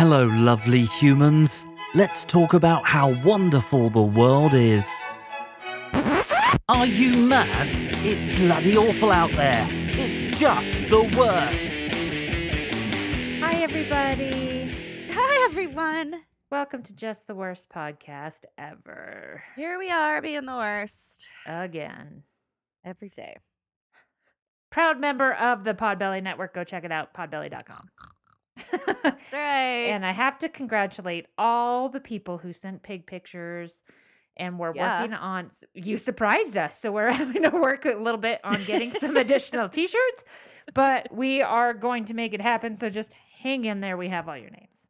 Hello, lovely humans. Let's talk about how wonderful the world is. Are you mad? It's bloody awful out there. It's just the worst. Hi, everybody. Hi, everyone. Welcome to Just the Worst podcast ever. Here we are being the worst Again. every day. Proud member of the Podbelly Network. Go check it out, podbelly.com. That's right. and I have to congratulate all the people who sent pig pictures and we're Yeah. working on you surprised us so we're having to work a little bit on getting some additional t-shirts but we are going to make it happen so just hang in there we have all your names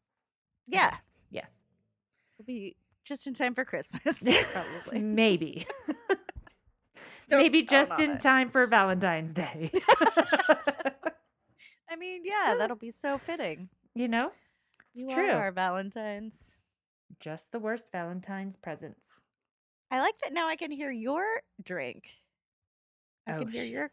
Yeah. yes We'll be just in time for Christmas, probably. maybe maybe just in it. time for valentine's day I mean, yeah, that'll be so fitting. you know You true. are our Valentine's. just the worst valentine's presents I like that now I can hear your drink. I Oh, can hear your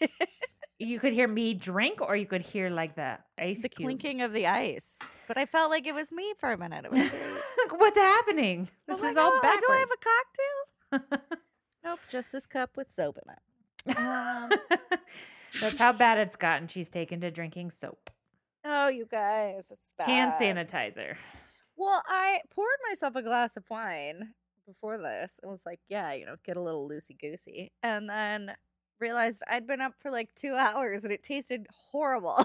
you could hear me drink or you could hear like the ice the clinking of the ice. But I felt like it was me for a minute. It was What's happening? This like, is all "Oh, backwards. Do I have a cocktail? Nope, just this cup with soap in it. Um, That's how bad it's gotten. She's taken to drinking soap, Oh, you guys, it's bad. hand sanitizer. Well, I poured myself a glass of wine before this and was like, yeah, you know, get a little loosey goosey. And then realized I'd been up for like two hours and it tasted horrible.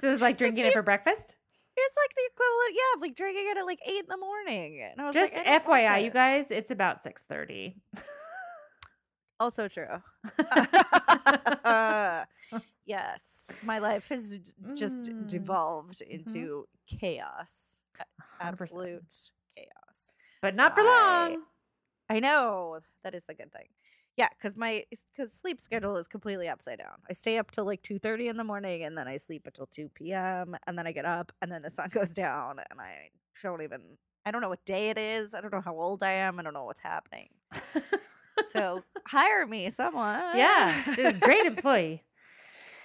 So it was like So drinking see- it for breakfast. it's like the equivalent, yeah, of like drinking it at like eight in the morning. And I was Just like, I don't want FYI, you guys, it's about six thirty. Also true. yes, my life has just Mm. devolved into chaos. A- 100%. Absolute chaos. but not for I- long. I know that is the good thing. Yeah, because my because sleep schedule is completely upside down. I stay up till like two thirty in the morning, and then I sleep until two p.m. and then I get up, and then the sun goes down, and I don't even. I don't know what day it is. I don't know how old I am. I don't know what's happening. So hire me, someone. yeah, great employee.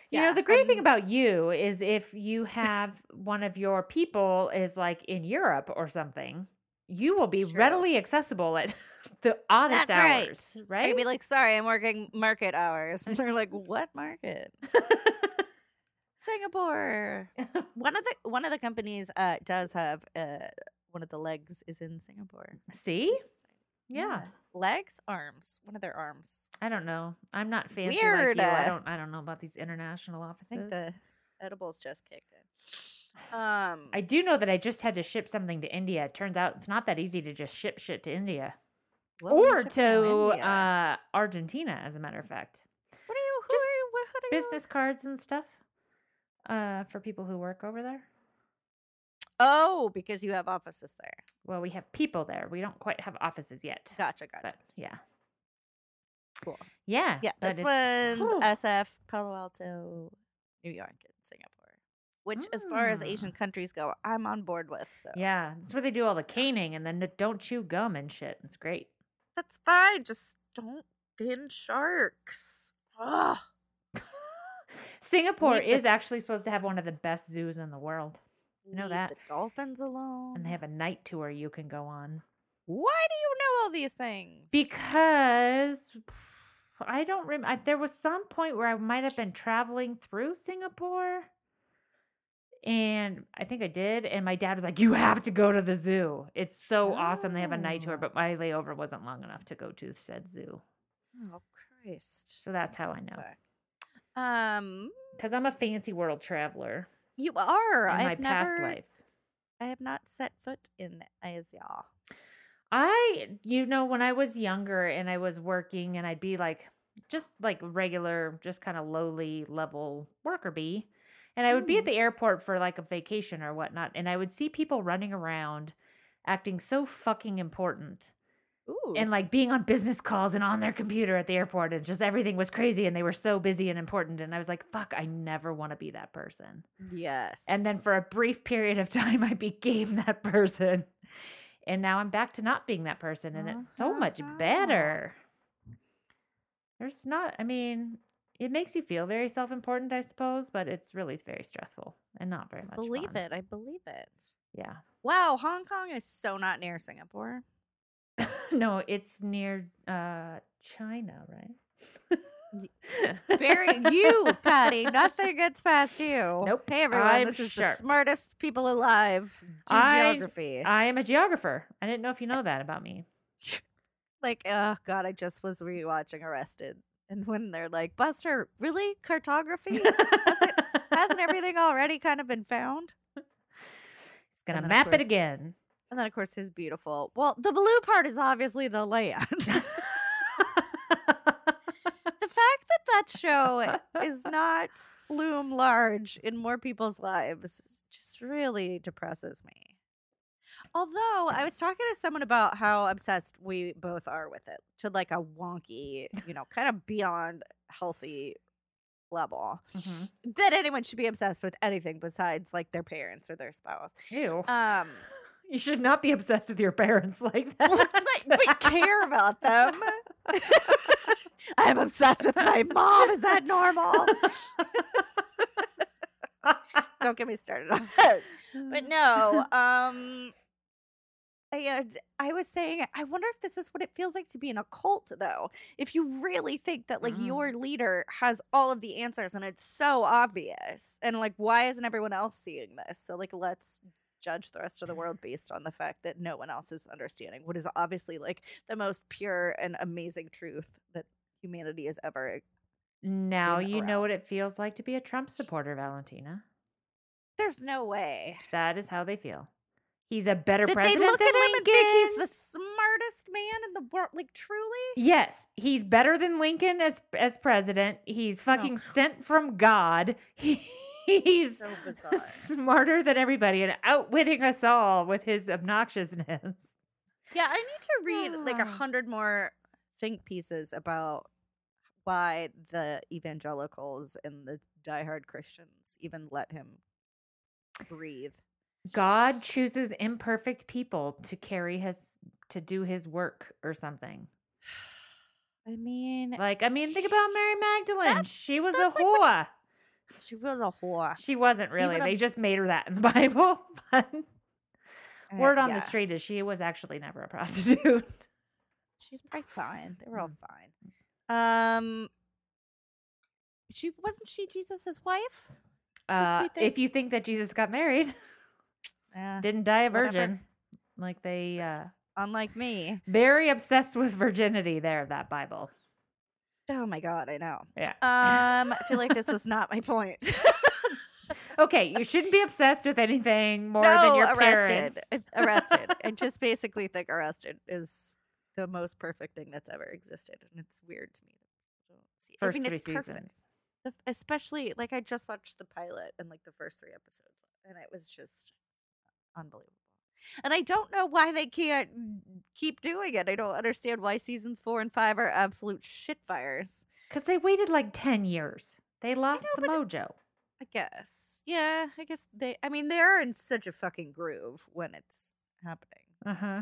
You know, the great thing um, about you is if you have one of your people is like in Europe or something, you will be true. readily accessible at the oddest That's hours, right. right? I'd be like, sorry, I'm working market hours. And they're like, what market? Singapore. One of the one of the companies uh does have uh one of the legs is in Singapore. See? Exciting. Yeah. Legs, arms. One of their arms. I don't know. I'm not fancy Weird, like you. I uh, don't. I don't know about these international offices. I think the edibles just kicked in. Um I do know that I just had to ship something to India. It turns out it's not that easy to just ship shit to India what were you or to India? uh, Argentina, as a matter of fact. what are you who just are you what, what are you- Business cards and stuff uh, for people who work over there. Oh, because you have offices there. Well, we have people there. We don't quite have offices yet. Gotcha, gotcha. But yeah. Cool. Yeah. Yeah, This one's. SF, Palo Alto, New York, and Singapore. Which, as far as Ah. Asian countries go, I'm on board with. So Yeah, that's where they do all the caning and then the don't chew gum and shit. It's great. that's fine. Just don't fin sharks. Ugh. Singapore is actually supposed to have one of the best zoos in the world. Know that. the dolphins alone. And they have a night tour you can go on. Why do you know all these things? Because I don't remember. There was some point where I might have been traveling through Singapore. And I think I did. And my dad was like, You have to go to the zoo. It's so awesome. They have a night tour, Oh. but my layover wasn't long enough to go to said zoo. oh Christ. So that's how I know. Um, Because I'm a fancy world traveler you are. I've past never. life. I have not set foot in Asia. I, you know, when I was younger and I was working and I'd be like, just like regular, just kind of lowly level worker bee. And I would be at Mm. the airport for like a vacation or whatnot. And I would see people running around acting so fucking important Ooh. and like being on business calls and on their computer at the airport. And just everything was crazy and they were so busy and important. And I was like, fuck, I never want to be that person. yes. And then for a brief period of time, I became that person. And now I'm back to not being that person. And it's so much better. There's not, I mean, it makes you feel very self-important, I suppose, but it's really very stressful and not very much believe fun. it. I believe it. Yeah. Wow, Hong Kong is so not near Singapore. no, it's near uh China, right? Very you, Patty. Nothing gets past you. Nope, Hey everyone, I'm this is the smartest people alive. Do I- geography. I am a geographer. I didn't know if you know that about me. like, oh god, I just was rewatching Arrested, and when they're like, Buster, really cartography? Hasn't, hasn't everything already kind of been found? He's gonna map it again. And then of course his beautiful. Well, the blue part is obviously the land. the fact that that show is not loom large in more people's lives just really depresses me. Although I was talking to someone about how obsessed we both are with it to like a wonky, you know, kind of beyond healthy level Mhm. that anyone should be obsessed with anything besides like their parents or their spouse. Ew. Um you should not be obsessed with your parents like that. but care about them. I'm obsessed with my mom. Is that normal? Don't get me started on that. But no, um, I, uh, was saying, I wonder if this is what it feels like to be in a cult, though. If you really think that, like, Mm. your leader has all of the answers and it's so obvious, and like, why isn't everyone else seeing this? So, like, let's judge the rest of the world based on the fact that no one else is understanding what is obviously like the most pure and amazing truth that humanity has ever. now you know what it feels like to be a Trump supporter, Valentina. There's no way. That is how they feel. He's a better they president look than at him Lincoln. and think he's the smartest man in the world. Like, truly? Yes, he's better than Lincoln as as president. He's oh, fucking sent from God. He, he's so bizarre. smarter than everybody and outwitting us all with his obnoxiousness. Yeah, I need to read like a Ah. hundred more think pieces about why the evangelicals and the diehard Christians even let him breathe. God chooses imperfect people to carry his to do his work or something. I mean, Like, I mean, think about Mary Magdalene. She was a like whore. She was a whore. She wasn't really. A- They just made her that in the Bible. But Uh, word on the yeah, street is she was actually never a prostitute. She's probably fine. They were all Mm. fine. Um, she wasn't she Jesus's wife? Uh, if you think that Jesus got married, Yeah. didn't die a whatever. virgin, like they uh, Unlike me. very obsessed with virginity there. That Bible. Oh my god, I know. Yeah. Um, I feel like this was not my point. okay, you shouldn't be obsessed with anything more no, than your arrested. parents. Arrested. I just basically think arrested is the most perfect thing that's ever existed, and it's weird to me. that people don't see. First I mean, three it's perfect. seasons. Especially like I just watched the pilot and like the first three episodes, and it was just unbelievable. And I don't know why they can't keep doing it. I don't understand why seasons four and five are absolute shit fires. Because they waited like 10 years. They lost know, the mojo. I guess. Yeah, I guess they. I mean, they're in such a fucking groove when it's happening. Uh huh.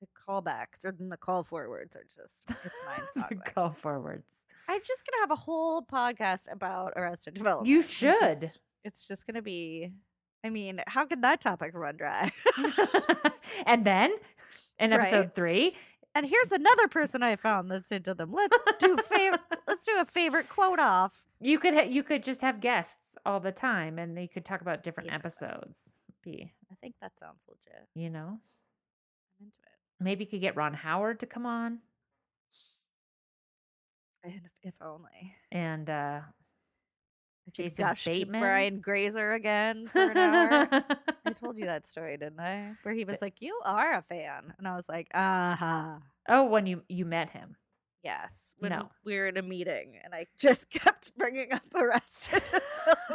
The callbacks or the call forwards are just it's mind boggling. Go forwards. I'm just gonna have a whole podcast about Arrested Development. You should. just- It's just gonna be. I mean, how could that topic run dry? and then in Right. episode three, and here's another person I found that's into them. Let's do fav- Let's do a favorite quote off. you could ha- you could just have guests all the time, and they could talk about different Basically. episodes. Be I think that sounds legit. you know, I'm into it. maybe you could get Ron Howard to come on, And if, if only. and uh Jason Bateman? Brian Grazer again for an hour. I told you that story, didn't I? Where he was like, "You are a fan," and I was like, "Aha." oh, when you you met him. Yes, when No. we were in a meeting, and I just kept bringing up Arrested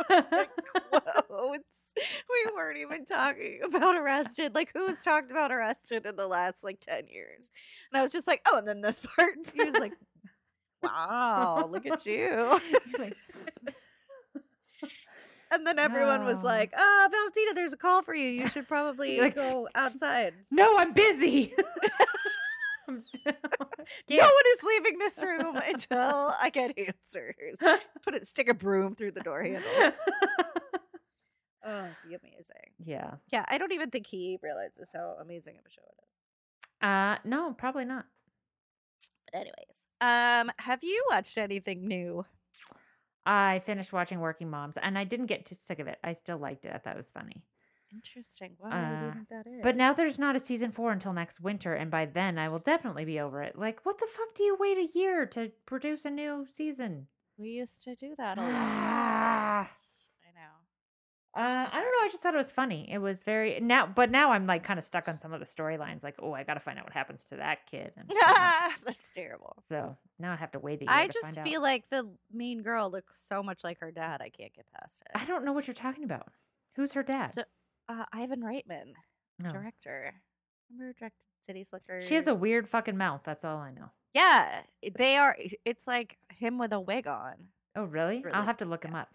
Development quotes. We weren't even talking about Arrested. Like, who's talked about Arrested in the last like ten years? And I was just like, "Oh," and then this part, he was like, "Wow, look at you." Like, And then everyone was Oh. like, "Ah, Valentina, there's a call for you. You should probably like- go outside." no, I'm busy. No one is leaving this room until I get answers. Put it, stick a broom through the door handles. Oh, be amazing. yeah. Yeah, I don't even think he realizes how amazing of a show it is. Uh, no, probably not. But anyways, um, have you watched anything new? I finished watching Working Moms, and I didn't get too sick of it. I still liked it. I thought it was funny. Interesting. What Uh, do you think that is? But now there's not a season four until next winter, and by then I will definitely be over it. Like, what the fuck do you wait a year to produce a new season? we used to do that a lot. I. Uh, I don't know. I just thought it was funny. It was very now, but now I'm like kind of stuck on some of the storylines. Like, oh, I got to find out what happens to that kid. And. That's terrible. so now I have to wait a. I to just find out. feel like the mean girl looks so much like her dad. I can't get past it. I don't know what you're talking about. Who's her dad? So, uh, Ivan Reitman, No. director. Remember directed City Slickers? She has a weird fucking mouth. That's all I know. Yeah, they are. It's like him with a wig on. Oh, really? really- I'll have to look him up.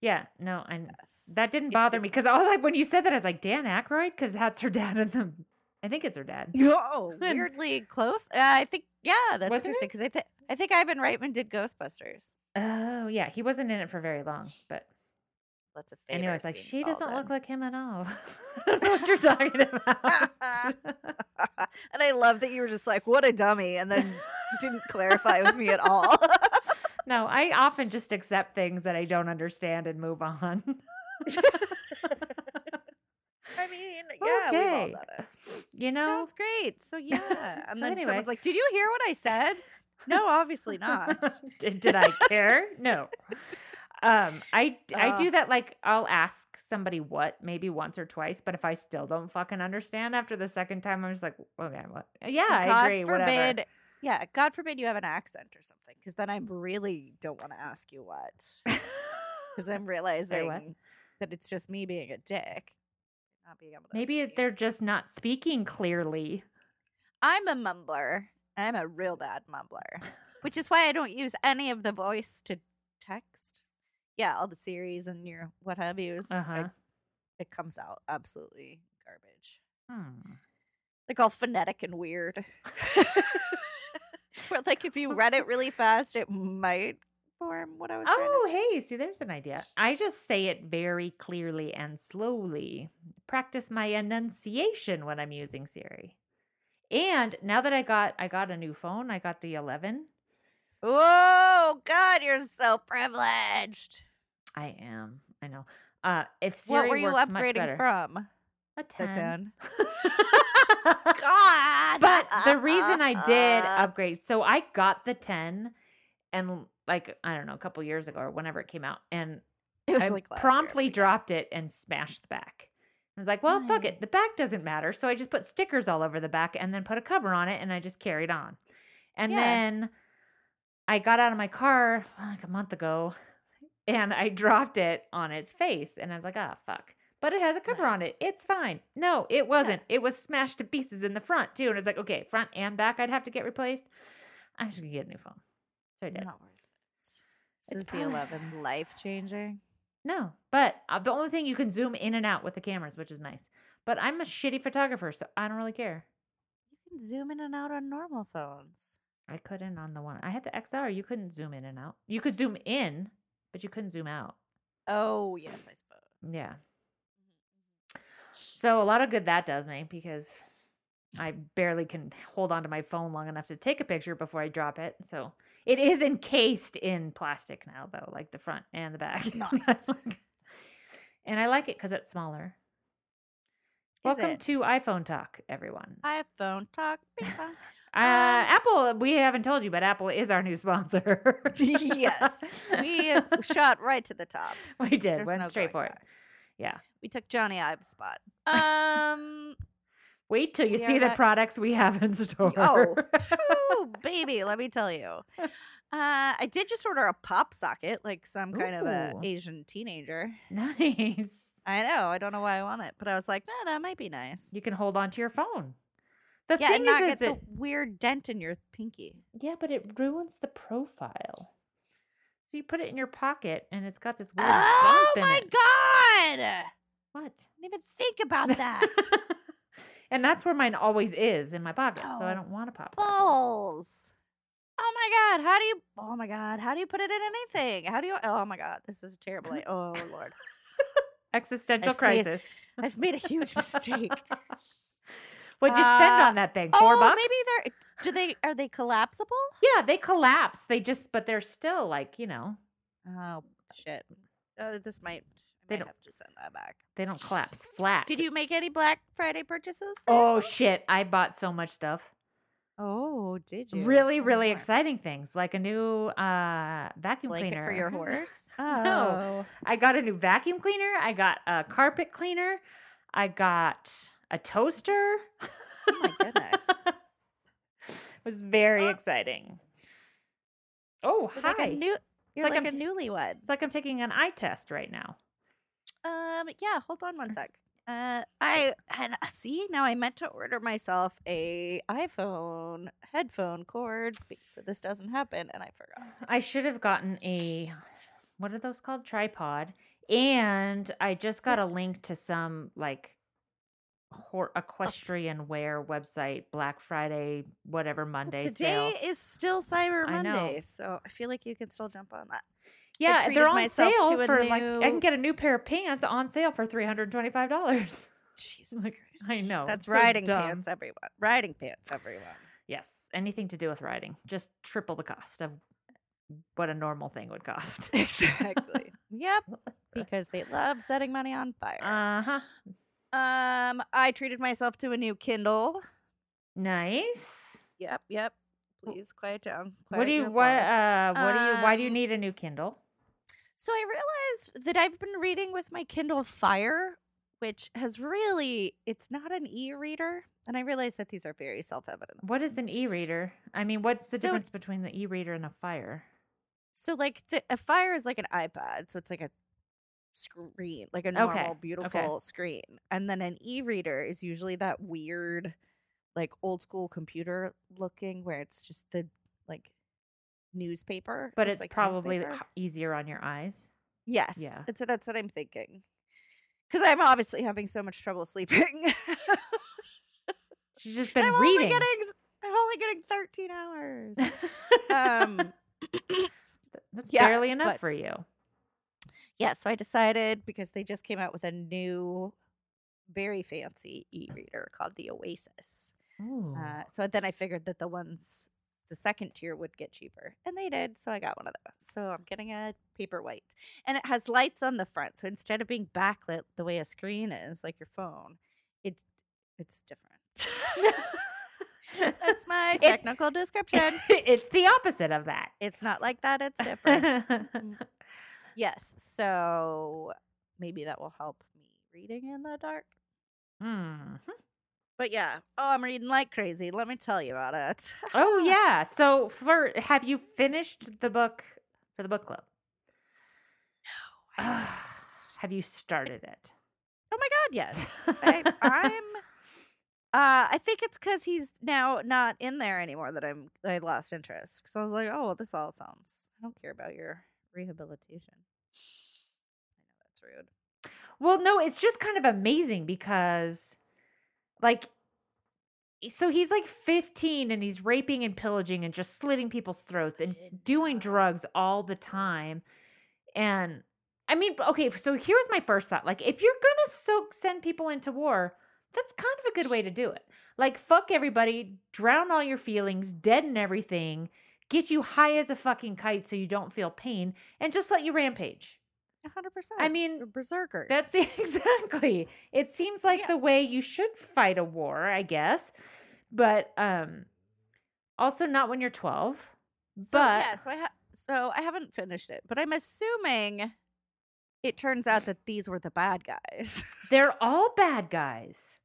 Yeah, no, and Yes. that didn't bother did- me because I was like, when you said that, I was like, Dan Aykroyd, because that's her dad in the. I think it's her dad. Oh, And- weirdly close. Uh, I think yeah, that's Wasn't interesting because I think I think Ivan Reitman did Ghostbusters. Oh, yeah, he wasn't in it for very long, but Lots of anyway, favors it's like she doesn't look like him at all. I don't know what you're talking about. and I love that you were just like, "What a dummy," and then didn't clarify with me at all. No, I often just accept things that I don't understand and move on. I mean, yeah, we've all done it. you know, Sounds great. So yeah, and So then anyway. someone's like, "Did you hear what I said?" No, obviously not. did, did I care? No. Um, I I do that like I'll ask somebody what maybe once or twice, but if I still don't fucking understand after the second time, I'm just like, okay, what? Yeah, I agree. forbid. Whatever. Yeah, God forbid you have an accent or something, because then I really don't want to ask you what, because I'm realizing that it's just me being a dick, not being able to. Maybe they're just not speaking clearly. I'm a mumbler. I'm a real bad mumbler, which is why I don't use any of the voice to text. Yeah, all the Siris and your what have yous. Uh-huh. it comes out absolutely garbage. Hmm. Like all phonetic and weird. Where like if you read it really fast, it might form what I was Oh, hey, see, there's an idea. I just say it very clearly and slowly. Practice my enunciation when I'm using Siri. And now that I got I got a new phone, I got the 11. Oh God, you're so privileged. I am. I know. Uh, if Siri what were you upgrading from? A The 10. 10. God. but the reason I did Uh, upgrade, so I got the 10 and like I don't know, a couple years ago or whenever it came out, and I like last year, promptly dropped it and smashed the back. I was like, well, fuck it. The back doesn't matter. So I just put stickers all over the back and then put a cover on it and I just carried on. And Yeah. then I got out of my car like a month ago and I dropped it on its face and I was like, ah, fuck. But it has a cover on it. It's fine. No, it wasn't. It was smashed to pieces in the front too. And it's like, okay, front and back I'd have to get replaced. I'm just gonna get a new phone. So I did. Not worth it. This is the probably- 11 life changing. No, but uh, the only thing you can zoom in and out with the cameras, which is nice. But I'm a shitty photographer, so I don't really care. You can zoom in and out on normal phones. I couldn't on the one I had the XR. You couldn't zoom in and out. You could zoom in, but you couldn't zoom out. Oh, yes, I suppose. Yeah. So a lot of good that does me because I barely can hold on to my phone long enough to take a picture before I drop it. So it is encased in plastic now, though, like the front and the back. Nice. and I like it because it's smaller. Is Welcome it? to iPhone Talk, everyone. iPhone talk. Uh, Um, Apple, we haven't told you, but Apple is our new sponsor. yes, we shot right to the top. we did. There's Went no straight for it. Yeah. We took Jony Ive's spot. Um. Wait till you see the products we have in store. Oh, phew, baby, let me tell you. Uh, I did just order a pop socket, like some kind of a Ooh. Asian teenager. nice. I know. I don't know why I want it, but I was like, eh, that might be nice. You can hold on to your phone. The yeah, thing and not is, get is the it, weird dent in your pinky. yeah, but it ruins the profile. So you put it in your pocket, and it's got this weird Oh bump in my it. god! I What? didn't even think about that. And that's where mine always is in my pocket. So I Oh, don't want a popsicle. balls. Oh my god, how do you Oh my god, how do you put it in anything? How do you Oh my god, this is terrible. i- Oh lord. Existential I've made- crisis. I've made a huge mistake. What'd you spend Uh, on that thing? Four oh, bucks? maybe they're do they are they collapsible? Yeah, they collapse. They just, but they're still like, you know, Oh shit. Uh, this might They don't- have to send that back. they don't collapse flat. Did you make any Black Friday purchases? Oh yourself? shit! I bought so much stuff. Oh, did you? Really, really exciting things like a new uh, vacuum Blanket cleaner for your horse? No. I got a new vacuum cleaner. I got a carpet cleaner. I got a toaster. Oh my goodness. it was very Oh. exciting. Oh, hi. like a new you're like like, I'm a newlywed. it's like I'm taking an eye test right now. Um, yeah, hold on one sec. Uh, I had see now. I meant to order myself a iPhone headphone cord, so this doesn't happen, and I forgot. I should have gotten a what are those called? Tripod. And I just got a link to some like hor- equestrian wear website, Black Friday, whatever Monday Today sale. is still Cyber I. Monday, so I feel like you can still jump on that. Yeah, they're on sale for like I can get a new pair of pants on sale for three hundred twenty five dollars. Jesus Christ! I know, that's riding pants, everyone. Riding pants, everyone. Yes, anything to do with riding, just triple the cost of what a normal thing would cost. Exactly. yep. Because they love setting money on fire. uh huh. Um, I treated myself to a new Kindle. Nice. Yep, yep. Please quiet down. what do you what uh what do you why do you Um, need a new Kindle? So I realized that I've been reading with my Kindle Fire, which has really it's not an e-reader, and I realize that these are very self-evident. What is an e-reader? I mean, what's the So- difference between the e-reader and a Fire? So like the, a Fire is like an iPad, so it's like a screen, like a normal beautiful screen. And then an e-reader is usually that weird like old school computer looking where it's just the like newspaper. But it's like probably newspaper. easier on your eyes. Yes. Yeah. And so that's what I'm thinking. Because I'm obviously having so much trouble sleeping. She's just been I'm only reading. getting I'm only getting 13 hours. um That's yeah, barely enough for you. yeah, so I decided because they just came out with a new very fancy e-reader called the Oasis. Uh, so then I figured that the ones the second tier would get cheaper. And they did, so I got one of those. So I'm getting a Paperwhite. And it has lights on the front. So instead of being backlit the way a screen is, like your phone, it's it's different. That's my It- technical description. it's the opposite of that. It's not like that, it's different. yes. So maybe that will help me reading in the dark. Mhm. But yeah. Oh, I'm reading like crazy. Let me tell you about it. Oh yeah. So for have you finished the book for the book club? Haven't. have you started it? Oh my god, yes. I, I'm uh I think it's cuz he's now not in there anymore that I'm I lost interest. So I was like, "Oh, well, this all sounds I don't care about your rehabilitation." I know that's rude. Well, no, it's just kind of amazing because like so he's like 15 and he's raping and pillaging and just slitting people's throats and doing drugs all the time. And I mean, okay, so here's my first thought. Like if you're going to so send people into war, that's kind of a good way to do it. Like fuck everybody, drown all your feelings, deaden everything, get you high as a fucking kite so you don't feel pain and just let you rampage. 100%. I mean, We're berserkers. That's exactly. It seems like Yeah. the way you should fight a war, I guess. But um also not when you're 12. so but yeah, so I ha- so I haven't finished it, but I'm assuming it turns out that these were the bad guys. they're all bad guys.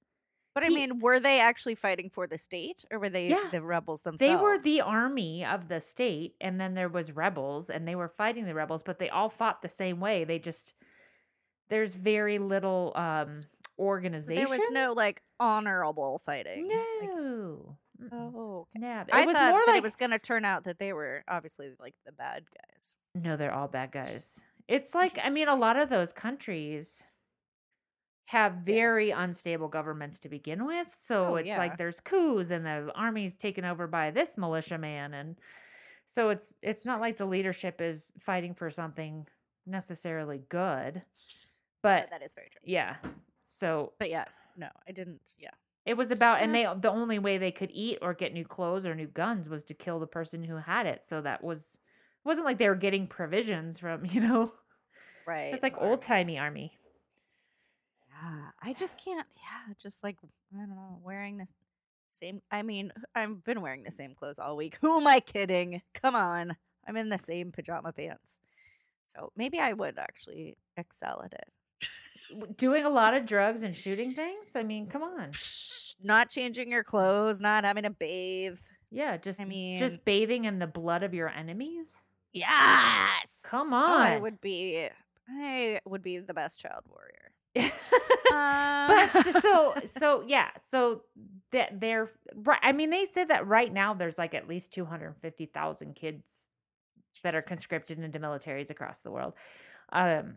But I He- mean, were they actually fighting for the state or were they Yeah. the rebels themselves? They were the army of the state and then there was rebels and they were fighting the rebels, but they all fought the same way. They just there's very little um So organization. there was no like honorable fighting. No. Oh, okay. Yeah, I was thought more that like it was going to turn out that they were obviously like the bad guys. No, they're all bad guys. It's like I mean, a lot of those countries have very Yes. unstable governments to begin with. So Oh, it's yeah. like there's coups and the army's taken over by this militiaman and so it's it's not like the leadership is fighting for something necessarily good. But that is very true. yeah. So But yeah, no, I didn't. Yeah. it was about and uh they the only way they could eat or get new clothes or new guns was to kill the person who had it. So that was it wasn't like they were getting provisions from, you know. Right. It's like old timey army. I just can't. Yeah, just like I don't know, wearing this same. I mean, I've been wearing the same clothes all week. Who am I kidding? Come on, I'm in the same pajama pants. So maybe I would actually excel at it. Doing a lot of drugs and shooting things. I mean, come on. Not changing your clothes, not having to bathe. Yeah, just I mean- just bathing in the blood of your enemies. Yes. Come Oh, I would be. I would be the best child warrior. but Uh, so so yeah, so that they're right. I mean, they said that right now there's like at least two hundred fifty thousand kids that are Jesus conscripted into militaries across the world. Um,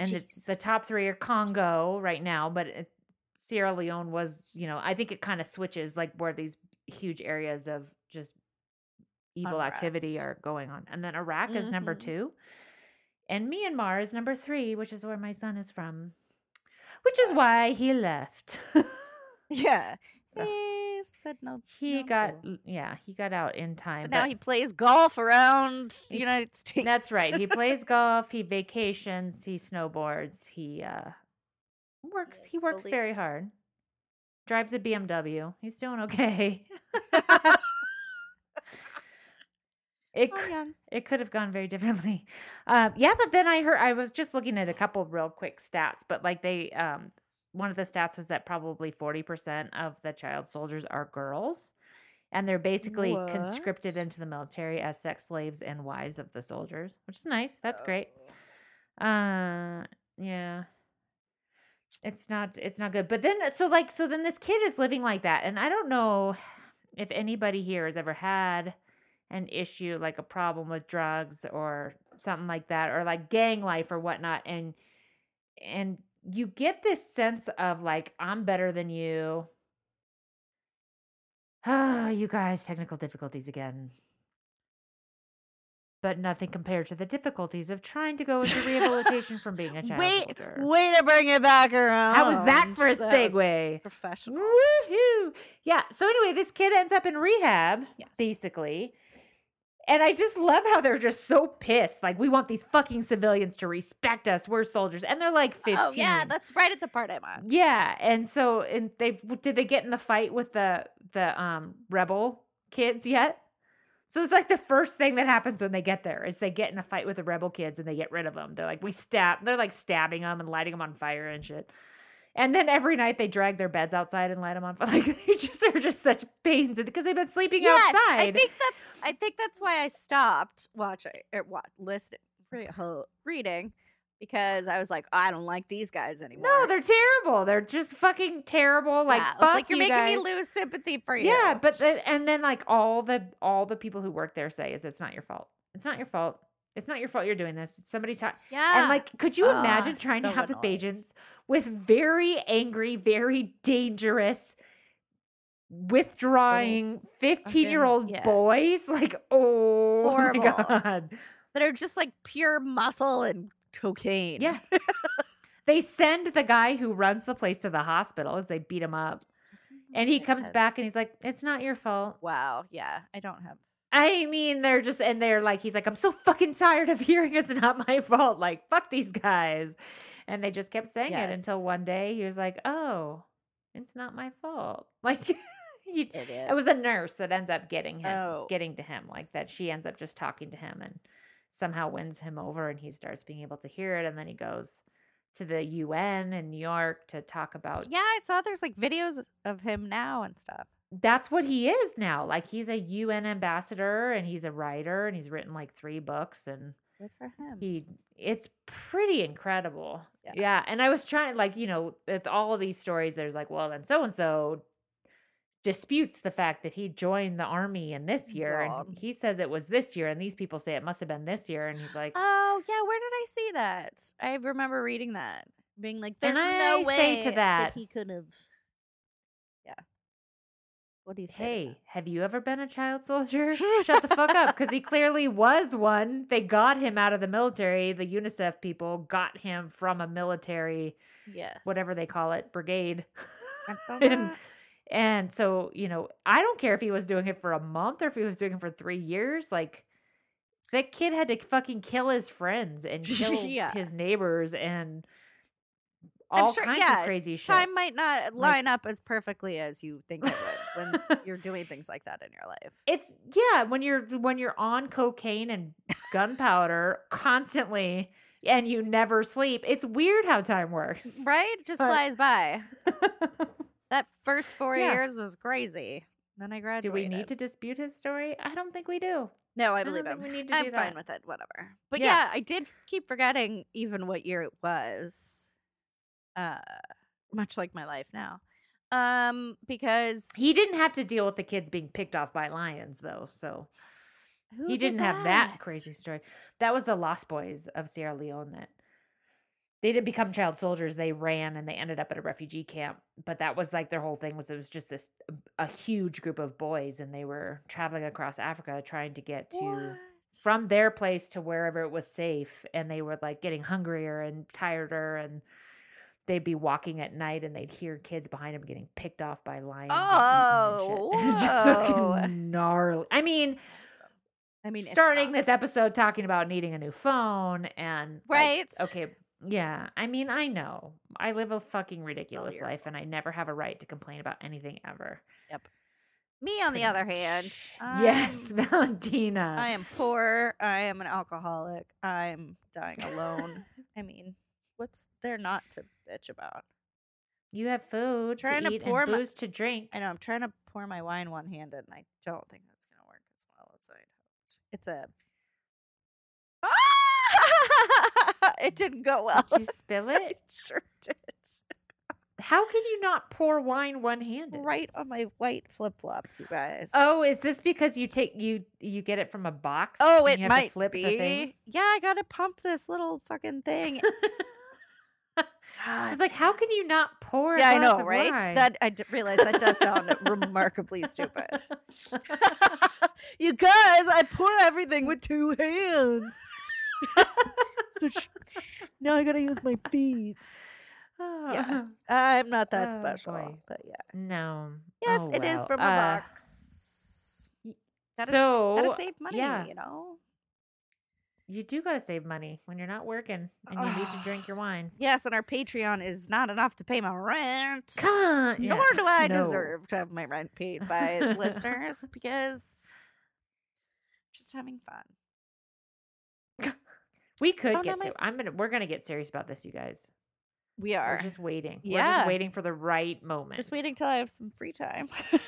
and the, the top three are Congo right now, but it, Sierra Leone was, you know, I think it kind of switches like where these huge areas of just evil activity are going on. And then Iraq is number Mhm. two. And Myanmar is number three, which is where my son is from, which is why he left. yeah. So- He said no. he no got, go. yeah, he got out in time. So now he plays golf around the United States. That's right. He plays golf, he vacations, he snowboards, he uh works he works very hard. Drives a BMW. He's doing okay. it Oh, young. it could have gone very differently. Um yeah, but then I heard I was just looking at a couple real quick stats, but like they um one of the stats was that probably 40% of the child soldiers are girls and they're basically conscripted into the military as sex slaves and wives of the soldiers, which is nice. That's great. Oh. Uh yeah. It's not it's not good. But then so like so then this kid is living like that and I don't know if anybody here has ever had an issue like a problem with drugs or something like that or like gang life or whatnot and and you get this sense of like I'm better than you. Ah, you guys, technical difficulties again. But nothing compared to the difficulties of trying to go into rehabilitation from being a child Wait, way to bring it back around. How was that for a That segue? Professional. Woohoo! Yeah. So anyway, this kid ends up in rehab, Yes. basically. And I just love how they're just so pissed. Like, we want these fucking civilians to respect us. We're soldiers. And they're like 15. Oh yeah, that's right at the part I'm on. Yeah, and so and they did they get in the fight with the the um rebel kids yet? So it's like the first thing that happens when they get there is they get in a fight with the rebel kids and they get rid of them. They're like we stab. They're like stabbing them and lighting them on fire and shit. And then every night they drag their beds outside and light them on fire. Like they just are just such pains because they've been sleeping Yes, outside. I think that's I think that's why I stopped watching eh, or what listening reading because I was like I don't like these guys anymore. no, they're terrible. They're just fucking terrible. Like yeah, I was like you're you making me lose sympathy for you. Yeah, but the, and then like all the all the people who work there say is it's not your fault. It's not your fault. It's not your fault you're doing this. Somebody taught. yeah, And like, could you imagine Ugh, trying to so have the annoying. With very angry, very dangerous, withdrawing 15 year old yes. boys? Like, oh Horrible. my God. that are just like pure muscle and cocaine. Yeah. they send the guy who runs the place to the hospital as they beat him up. Oh and he comes back and he's like, it's not your fault. wow, yeah, I don't have. I mean, they're just, and they're like, he's like, I'm so fucking tired of hearing it's not my fault. Like, fuck these guys. And they just kept saying it until one day he was like, oh, it's not my fault. Like, he, It is. it was a nurse that ends up getting him, Oh, getting to him, like that she ends up just talking to him and somehow wins him over and he starts being able to hear it. And then he goes to the UN in New York to talk about Yeah, I saw there's like videos of him now and stuff. that's what he is now. Like he's a UN ambassador and he's a writer and he's written like three books and Good for him. he it's pretty incredible. Yeah. Yeah. And I was trying like, you know, with all of these stories, there's like, well, then so and so disputes the fact that he joined the army in this mm, year God. and he says it was this year and these people say it must have been this year and he's like Oh yeah, where did I see that? I remember reading that. being like, "There's no way to that- he could have." What do you say? Hey, have you ever been a child soldier? Shut the fuck up, because he clearly was one. They got him out of the military. The UNICEF people got him from a military, yes, whatever they call it, brigade. And- And so, you know, I don't care if he was doing it for a month or if he was doing it for three years. Like, that kid had to fucking kill his friends and kill Yeah. his neighbors and I'm all sure- kinds yeah, of crazy shit. Time might not line up as perfectly as you think it would when you're doing things like that in your life. It's yeah, when you're when you're on cocaine and gunpowder constantly and you never sleep. It's weird how time works. Right? It just But- flies by. That first four Yeah. years was crazy. Then I graduated. do we need to dispute his story? I don't think we do. No, I don't believe him. we need to I'm fine with it. Whatever. But Yeah. yeah. I did keep forgetting even what year it was. Uh, much like my life now. Um, because He didn't have to deal with the kids being picked off by lions though, so who he did didn't have that crazy story. That was the Lost Boys of Sierra Leone that they didn't become child soldiers. They ran and they ended up at a refugee camp. But that was like their whole thing was it was just this a huge group of boys and they were traveling across Africa trying to get to What? from their place to wherever it was safe and they were like getting hungrier and tireder and they'd be walking at night and they'd hear kids behind them getting picked off by lions. Oh. Just gnarly. I mean, awesome. I mean, starting this episode talking about needing a new phone and like, Right. okay, yeah. I mean, I know I live a fucking ridiculous life, and I never have a right to complain about anything ever. Yep. Me, on the other hand, yes, Valentina. I am poor. I am an alcoholic. I'm dying alone. I mean, what's there not to bitch about? You have food Trying to to eat pour and my- booze to drink. I know I'm trying to pour my wine one handed, and I don't think that's gonna work as well as I'd hoped. It's a. Ah! it didn't go well. Did you spill it it? sure did. How can you not pour wine one handed? Right on my white flip flops, you guys. Oh, is this because you take you you get it from a box? Oh, it you have to might flip be. The thing? Yeah, I gotta pump this little fucking thing. I was like, how can you not pour? Yeah, I know, of right? wine? That I d- realize that does sound remarkably stupid. you guys, I pour everything with two hands. so sh- now I gotta use my feet. Oh, I'm not that Oh, special, boy. but yeah. No. Yes, Oh, it is well, from a uh, box. Gotta, so gotta save money, yeah. you know. You do got to save money when you're not working and you need to drink your wine. Yes, and our Patreon is not enough to pay my rent. Come on. yeah. Nor do I No. deserve to have my rent paid by listeners because just having fun. We could Oh, no, get my to. I'm gonna. We're gonna get serious about this, you guys. We are We're just waiting. We're Yeah. just waiting for the right moment. just waiting till I have some free time.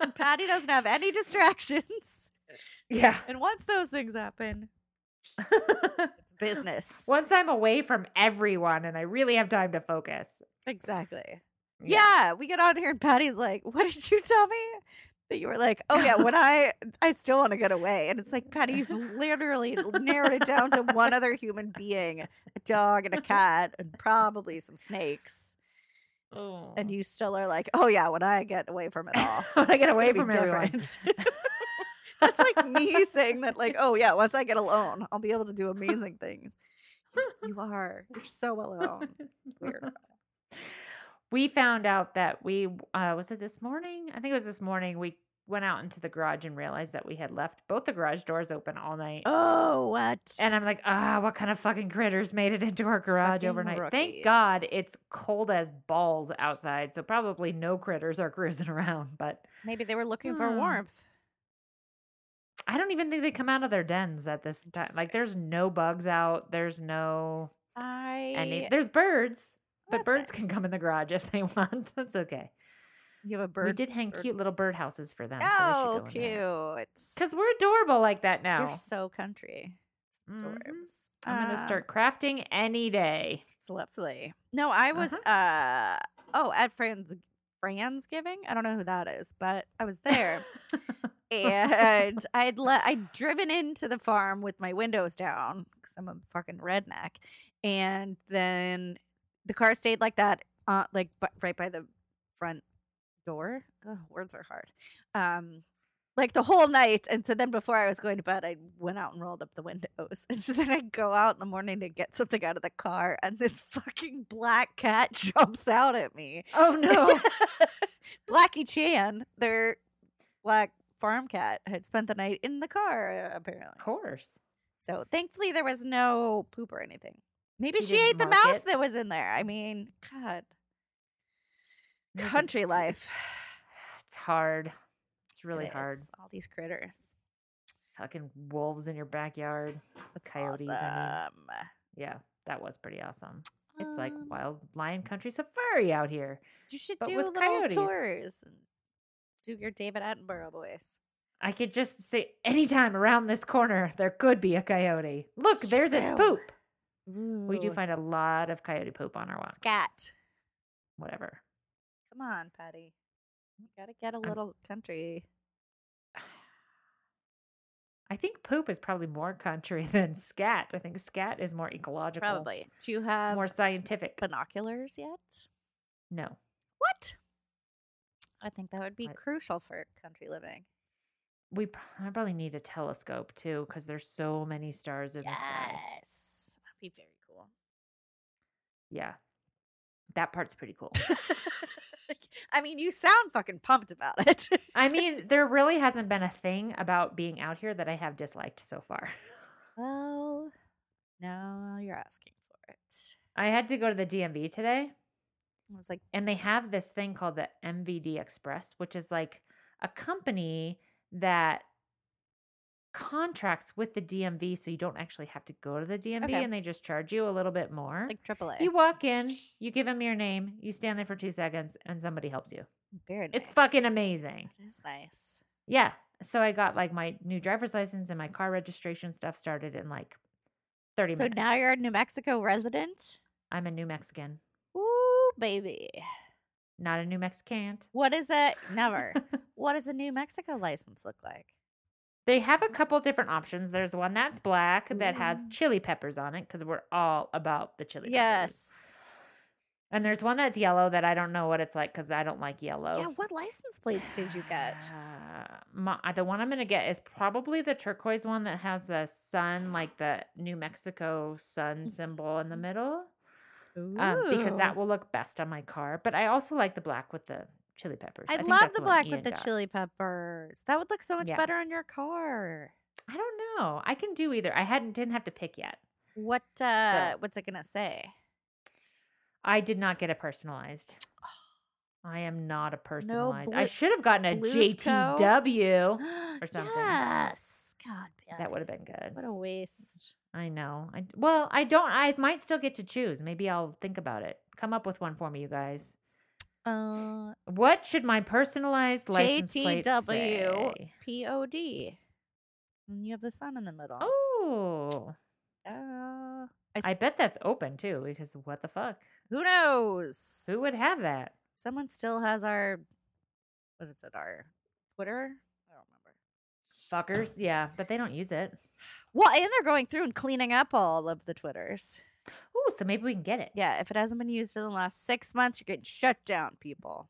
and Patty doesn't have any distractions. Yeah. And once those things happen, it's business. Once I'm away from everyone and I really have time to focus. Exactly. Yeah. we get on here and Patty's like, "What did you tell me?" That you were like, "Oh yeah, when I I still want to get away," and it's like, Patty, you've literally narrowed it down to one other human being, a dog and a cat, and probably some snakes, Oh. and you still are like, "Oh yeah, when I get away from it all." when I get away from be everyone. That's like me saying that, like, "Oh yeah, once I get alone, I'll be able to do amazing things." You- are. You're so alone. Weird. we found out that we uh was it this morning? I think it was this morning. We went out into the garage and realized that we had left both the garage doors open all night. Oh, what? And I'm like, ah, what kind of fucking critters made it into our garage Fucking overnight? Thank God it's cold as balls outside, so probably no critters are cruising around. But Maybe they were looking for Hmm. warmth. I don't even think they come out of their dens at this time. Like, there's no bugs out. There's no I any. There's birds, but that's birds can come in the garage if they want. That's okay. you have a bird. we did hang bird- cute little birdhouses for them. Oh, cute! Because we're adorable like that now. You're so country. It's Mhm. I'm gonna Um, start crafting any day. It's lovely. No, I was. Uh-huh. uh Oh, at Fran's Fran's giving. I don't know who that is, but I was there, and I'd let I'd driven into the farm with my windows down because I'm a fucking redneck, and then the car stayed like that, uh, like right by the front door. Oh, words are hard. Um, like the whole night, and so then before I was going to bed, I went out and rolled up the windows, and so then I go out in the morning to get something out of the car, and this fucking black cat jumps out at me. Oh no. Blackie Chan, their black farm cat, had spent the night in the car, apparently. of course. So thankfully, there was no poop or anything. Maybe she ate the mouse it? that was in there. I mean, God, country life. It's hard. It's really It hard. All these critters. Fucking wolves in your backyard. That's Coyotes, awesome. Yeah, that was pretty awesome. It's like Um, wild lion country safari out here. You should do little coyotes. tours. and Do your David Attenborough voice. I could just say anytime around this corner there could be a coyote. Look, there's its poop. We do find a lot of coyote poop on our walk. scat. Whatever. Come on, Patty. You gotta get a little country. I think poop is probably more country than scat. I think scat is more ecological. Probably. Do you have more scientific. binoculars yet? no. What? I think that would be I- crucial for country living. We probably need a telescope too because there's so many stars in the sky. Yes. That'd be very cool. Yeah. That part's pretty cool. I mean, you sound fucking pumped about it. I mean, there really hasn't been a thing about being out here that I have disliked so far. well, now you're asking for it. I had to go to the DMV today I was like, and they have this thing called the MVD Express, which is like a company that contracts with the DMV so you don't actually have to go to the DMV Okay. and they just charge you a little bit more. like AAA. you walk in, you give them your name, you stand there for 2 seconds and somebody helps you. very nice. It's fucking amazing. It is nice. Yeah. So I got like my new driver's license and my car registration stuff started in like 30 so minutes. now you're a New Mexico resident? I'm a New Mexican, baby. not a New Mexican. What is it? Never. what does a New Mexico license look like? They have a couple different options. There's one that's black that has chili peppers on it because we're all about the chili peppers. Yes. And there's one that's yellow that I don't know what it's like because I don't like yellow. Yeah, what license plates did you get? Uh, my, the one I'm going to get is probably the turquoise one that has the sun, like the New Mexico Mm. sun symbol in the middle. Um, because that will look best on my car. But I also like the black with the chili peppers. I, think love the black with the got. chili peppers. That would look so much Yeah. better on your car. I don't know. I can do either. I hadn't didn't have to pick yet. What uh what's it gonna say? I did not get it personalized. I am not a personalized. I should have gotten a? JTW. or something. Yes. God, That would have been good. What a waste. I know. I well, I don't. I might still get to choose. Maybe I'll think about it. Come up with one for me, you guys. Uh, What should my personalized license plate JTW say? POD. And you have the sun in the middle. Oh, Uh, I, I bet that's open too. Because what the fuck? who knows? Who would have that? Someone still has our, what is it, our Twitter? I don't remember. Fuckers. Yeah, but they don't use it. Well, and they're going through and cleaning up all of the Twitters. Ooh, so maybe we can get it. Yeah, if it hasn't been used in the last six months, you're getting shut down, people.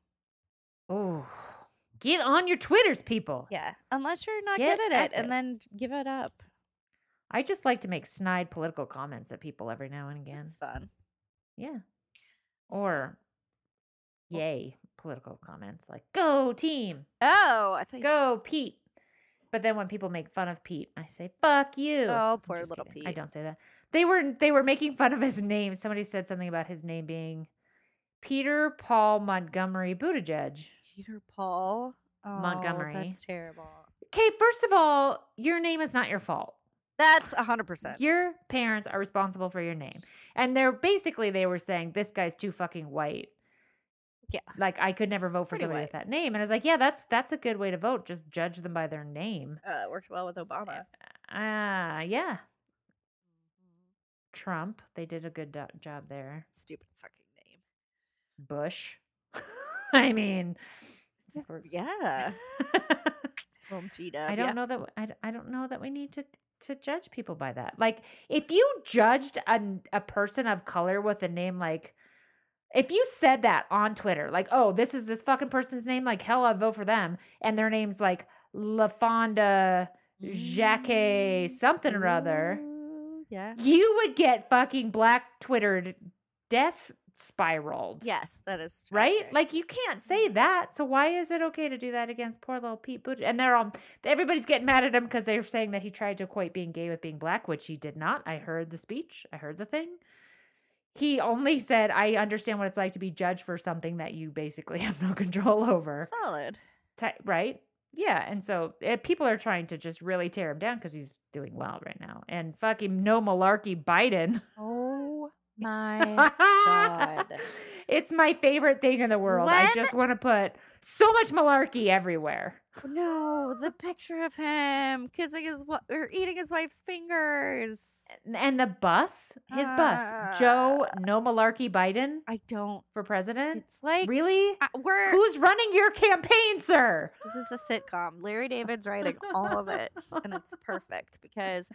Ooh, get on your Twitters, people. Yeah, unless you're not Get good at it, and then give it up. I just like to make snide political comments at people every now and again. It's fun. Yeah. Or oh. yay political comments like "Go team, Oh, I said- go Pete." But then when people make fun of Pete, I say "Fuck you." Oh, poor little kidding. I don't say that. They were they were making fun of his name. Somebody said something about his name being Peter Paul Montgomery Buttigieg. Peter Paul oh, Montgomery. That's terrible. Okay, first of all, your name is not your fault. That's a hundred percent. Your parents are responsible for your name. And they're basically they were saying this guy's too fucking white. Yeah. Like I could never vote for somebody white. with that name. And I was like, yeah, that's that's a good way to vote. Just judge them by their name. Uh, it worked well with Obama. Ah, yeah. Trump, they did a good do- job there. Stupid fucking name. Bush. I mean, a- yeah. Little I don't know that I, I don't know that we need to to judge people by that. Like if you judged a, a person of color with a name like if you said that on Twitter, like, oh, this is this fucking person's name, like hell I'd vote for them, and their name's like LaFonda Jacque mm, something or other, Yeah. you would get fucking black Twittered death spiraled. Yes, that is Right? Like you can't say mm-hmm. that. So why is it okay to do that against poor little Pete Buttigieg? And they're all everybody's getting mad at him because they're saying that he tried to equate being gay with being black, which he did not. I heard the speech. I heard the thing. He only said, "I understand what it's like to be judged for something that you basically have no control over." solid. Right? Yeah, and so uh, people are trying to just really tear him down because he's doing well right now. And fucking no malarkey Biden. Oh my God. It's my favorite thing in the world. I just want to put so much malarkey everywhere. no, the picture of him kissing his or eating his wife's fingers. And the bus, his bus, Joe Ah. No Malarkey Biden I don't. for president. It's like really? uh, we're. Who's running your campaign, sir? This is a sitcom. Larry David's writing all of it, and it's perfect because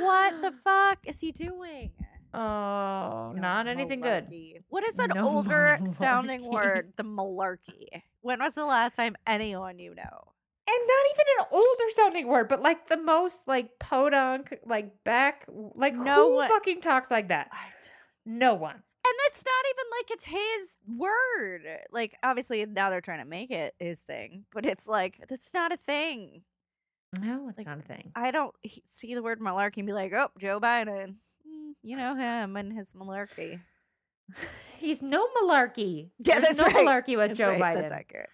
what the fuck is he doing? Oh, No, not anything good. What is an No older sounding word? The malarkey. When was the last time anyone you know? And not even an older sounding word, but like the most like podunk, like back, like No who one- fucking talks like that? What? No one. And it's not even like it's his word. Like obviously now they're trying to make it his thing, but it's like that's not a thing. No, it's Like, not a thing. I don't see the word malarkey and be like, oh, Joe Biden. You know him and his malarkey. He's no malarkey. Yeah, There's that's no right. malarkey with That's Joe right. Biden. That's accurate.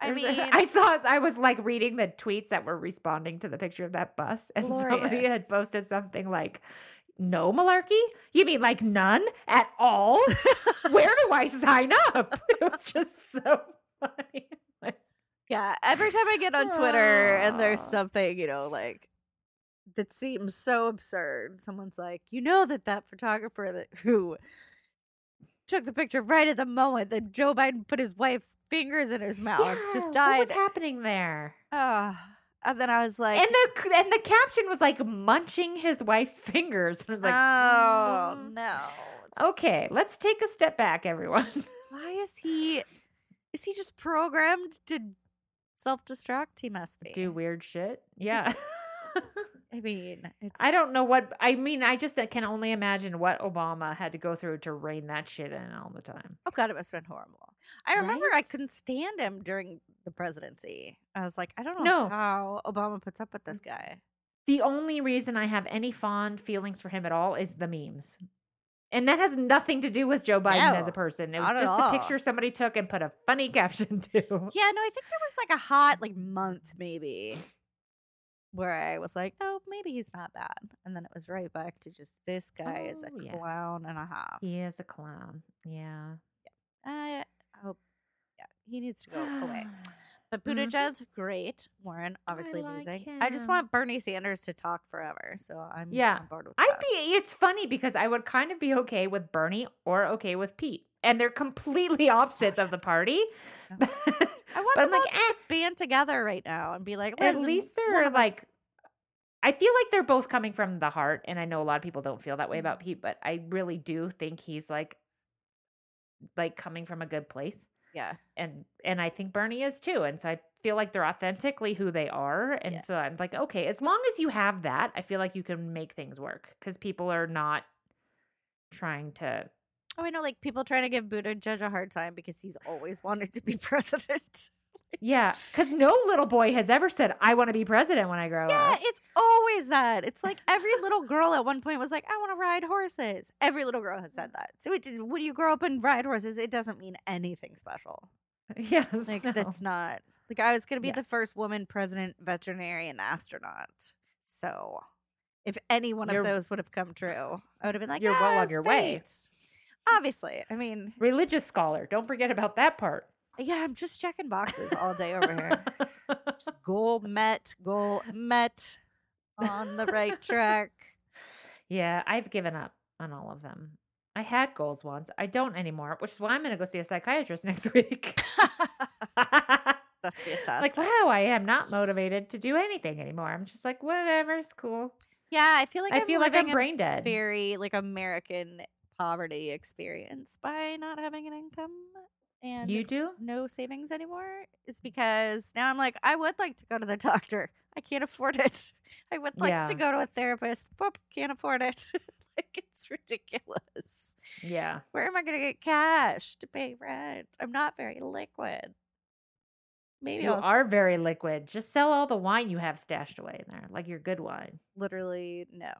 I mean, There's a- I saw. I was like reading the tweets that were responding to the picture of that bus, and somebody had posted something like, "No malarkey? You mean like none at all? Where do I sign up?" It was just so funny. Yeah, every time I get on Twitter and there's ah. something, you know, like that seems so absurd, someone's like, you know, that that photographer that who took the picture right at the moment that Joe Biden put his wife's fingers in his mouth yeah, just What died. was happening there? And then I was like, and the and the caption was like munching his wife's fingers. And I was like, oh "Mm, no. it's- Okay, let's take a step back, everyone. Why is he? Is he just programmed to self-destruct? He must be. Do weird shit. Yeah. I mean, it's. I don't know what I mean. I just uh, can only imagine what Obama had to go through to rein that shit in all the time. Oh god, it must have been horrible. I remember I couldn't stand him during the presidency. I was like, I don't know No. how Obama puts up with this guy. The only reason I have any fond feelings for him at all is the memes. And that has nothing to do with Joe Biden as a person. It was just a picture somebody took and put a funny caption to. Yeah, no, I think there was like a hot like month maybe where I was like, oh, maybe he's not bad, and then it was right back to just this guy is a Oh, yeah. clown and a half. He is a clown. Yeah. I hope, yeah, he needs to go away. But Mhm. Buttigieg, great. Warren, obviously like amazing. I just want Bernie Sanders to talk forever, so I'm Yeah, on board with I'd be it's funny because I would kind of be okay with Bernie or okay with Pete. And they're completely opposites of the party. I want them all like, just eh. to band together right now and be like, at least they're like I feel like they're both coming from the heart and I know a lot of people don't feel that way Mm. about Pete, but I really do think he's like like coming from a good place. yeah, And and I think Bernie is too. And so I feel like they're authentically who they are. And so I'm like, okay, as long as you have that, I feel like you can make things work because people are not trying to Oh, I know, like people trying to give Buttigieg a hard time because he's always wanted to be president. Yeah, because no little boy has ever said, I want to be president when I grow yeah, up. Yeah, it's always that. It's like every little girl at one point was like, "I want to ride horses." Every little girl has said that. So it, when you grow up and ride horses, it doesn't mean anything special. Yes. Like no. that's not like I was gonna be Yeah. the first woman president, veterinarian, astronaut. So if any one You're- of those would have come true, I would have been like, you're well "Ah, on it's your way." Fate." Obviously, I mean, religious scholar. Don't forget about that part. yeah, I'm just checking boxes all day over here. Just goal met, goal met, on the right track. yeah, I've given up on all of them. I had goals once. I don't anymore, which is why I'm going to go see a psychiatrist next week. That's like, wow, I am not motivated to do anything anymore. I'm just like, whatever, it's cool. yeah, I feel like I I'm feel like I'm brain dead. very like American poverty experience by not having an income and You do? no savings anymore. It's because now I'm like, I would like to go to the doctor. I can't afford it. I would like Yeah. to go to a therapist. Boop, can't afford it. like it's ridiculous. Yeah. Where am I going to get cash to pay rent? I'm not very liquid. Maybe You I'll are very liquid. Just sell all the wine you have stashed away in there, like your good wine. literally no.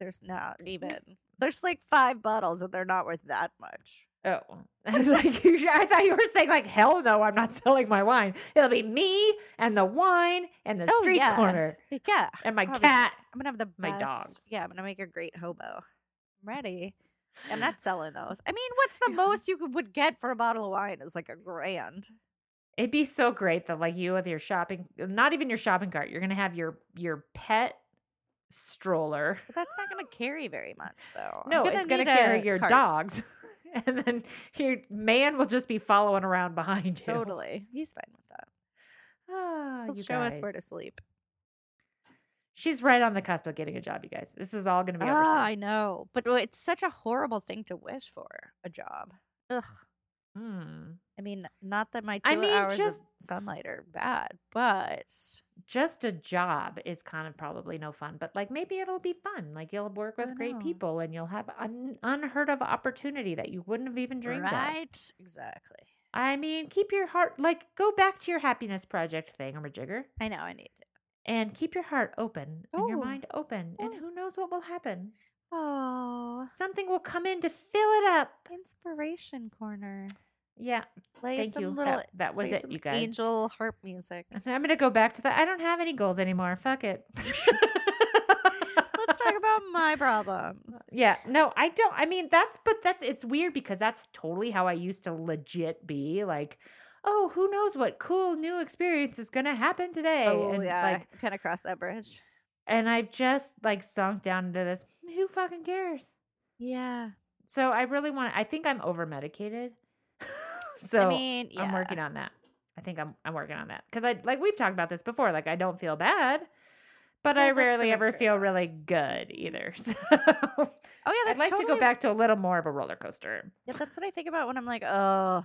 There's not mm-hmm. even. There's like five bottles and they're not worth that much. Oh, I was like, you- I thought you were saying like, hell no, I'm not selling my wine. It'll be me and the wine and the Oh, street yeah. corner yeah. and my obviously. cat. I'm gonna have the my best. dogs. Yeah, I'm gonna make a great hobo. I'm ready. I'm not selling those. I mean, what's the Yeah. most you could, would get for a bottle of wine? Is like a grand. It'd be so great that like you with your shopping, not even your shopping cart. You're gonna have your your pet stroller. But that's not gonna carry very much, though. No, it's gonna carry your cart. dogs, and then your man will just be following around behind you. Totally, he's fine with that. Ah, He'll show us where to sleep. She's right on the cusp of getting a job, you guys. This is all gonna be over. Ah. I know, but it's such a horrible thing to wish for a job. Ugh. Hmm. I mean, not that my two I mean, hours just- of sunlight are bad, but just a job is kind of probably no fun, but like maybe it'll be fun. Like you'll work with great people and you'll have an unheard of opportunity that you wouldn't have even dreamed of. right, exactly. I mean, keep your heart like go back to your happiness project thing, or jigger, I know I need to. and keep your heart open and your Oh. mind open, and Oh. who knows what will happen. Oh, Something will come in to fill it up. inspiration corner. Yeah, Play thank some you. little That, that was it, you guys. angel harp music. I'm gonna go back to that. I don't have any goals anymore. Fuck it. Let's talk about my problems. Yeah, no, I don't. I mean, that's but that's it's weird because that's totally how I used to legit be. Like, oh, who knows what cool new experience is gonna happen today? Oh and yeah, like, kind of cross that bridge. And I've just like sunk down into this. Who fucking cares? Yeah, So I really want. I think I'm over medicated. so I mean, yeah. I'm working on that. I think I'm I'm working on that because I like we've talked about this before. Like I don't feel bad, but Well, I rarely ever feel trade-off. really good either. So Oh yeah, I'd like to go back to a little more of a roller coaster. Yeah, that's what I think about when I'm like, oh,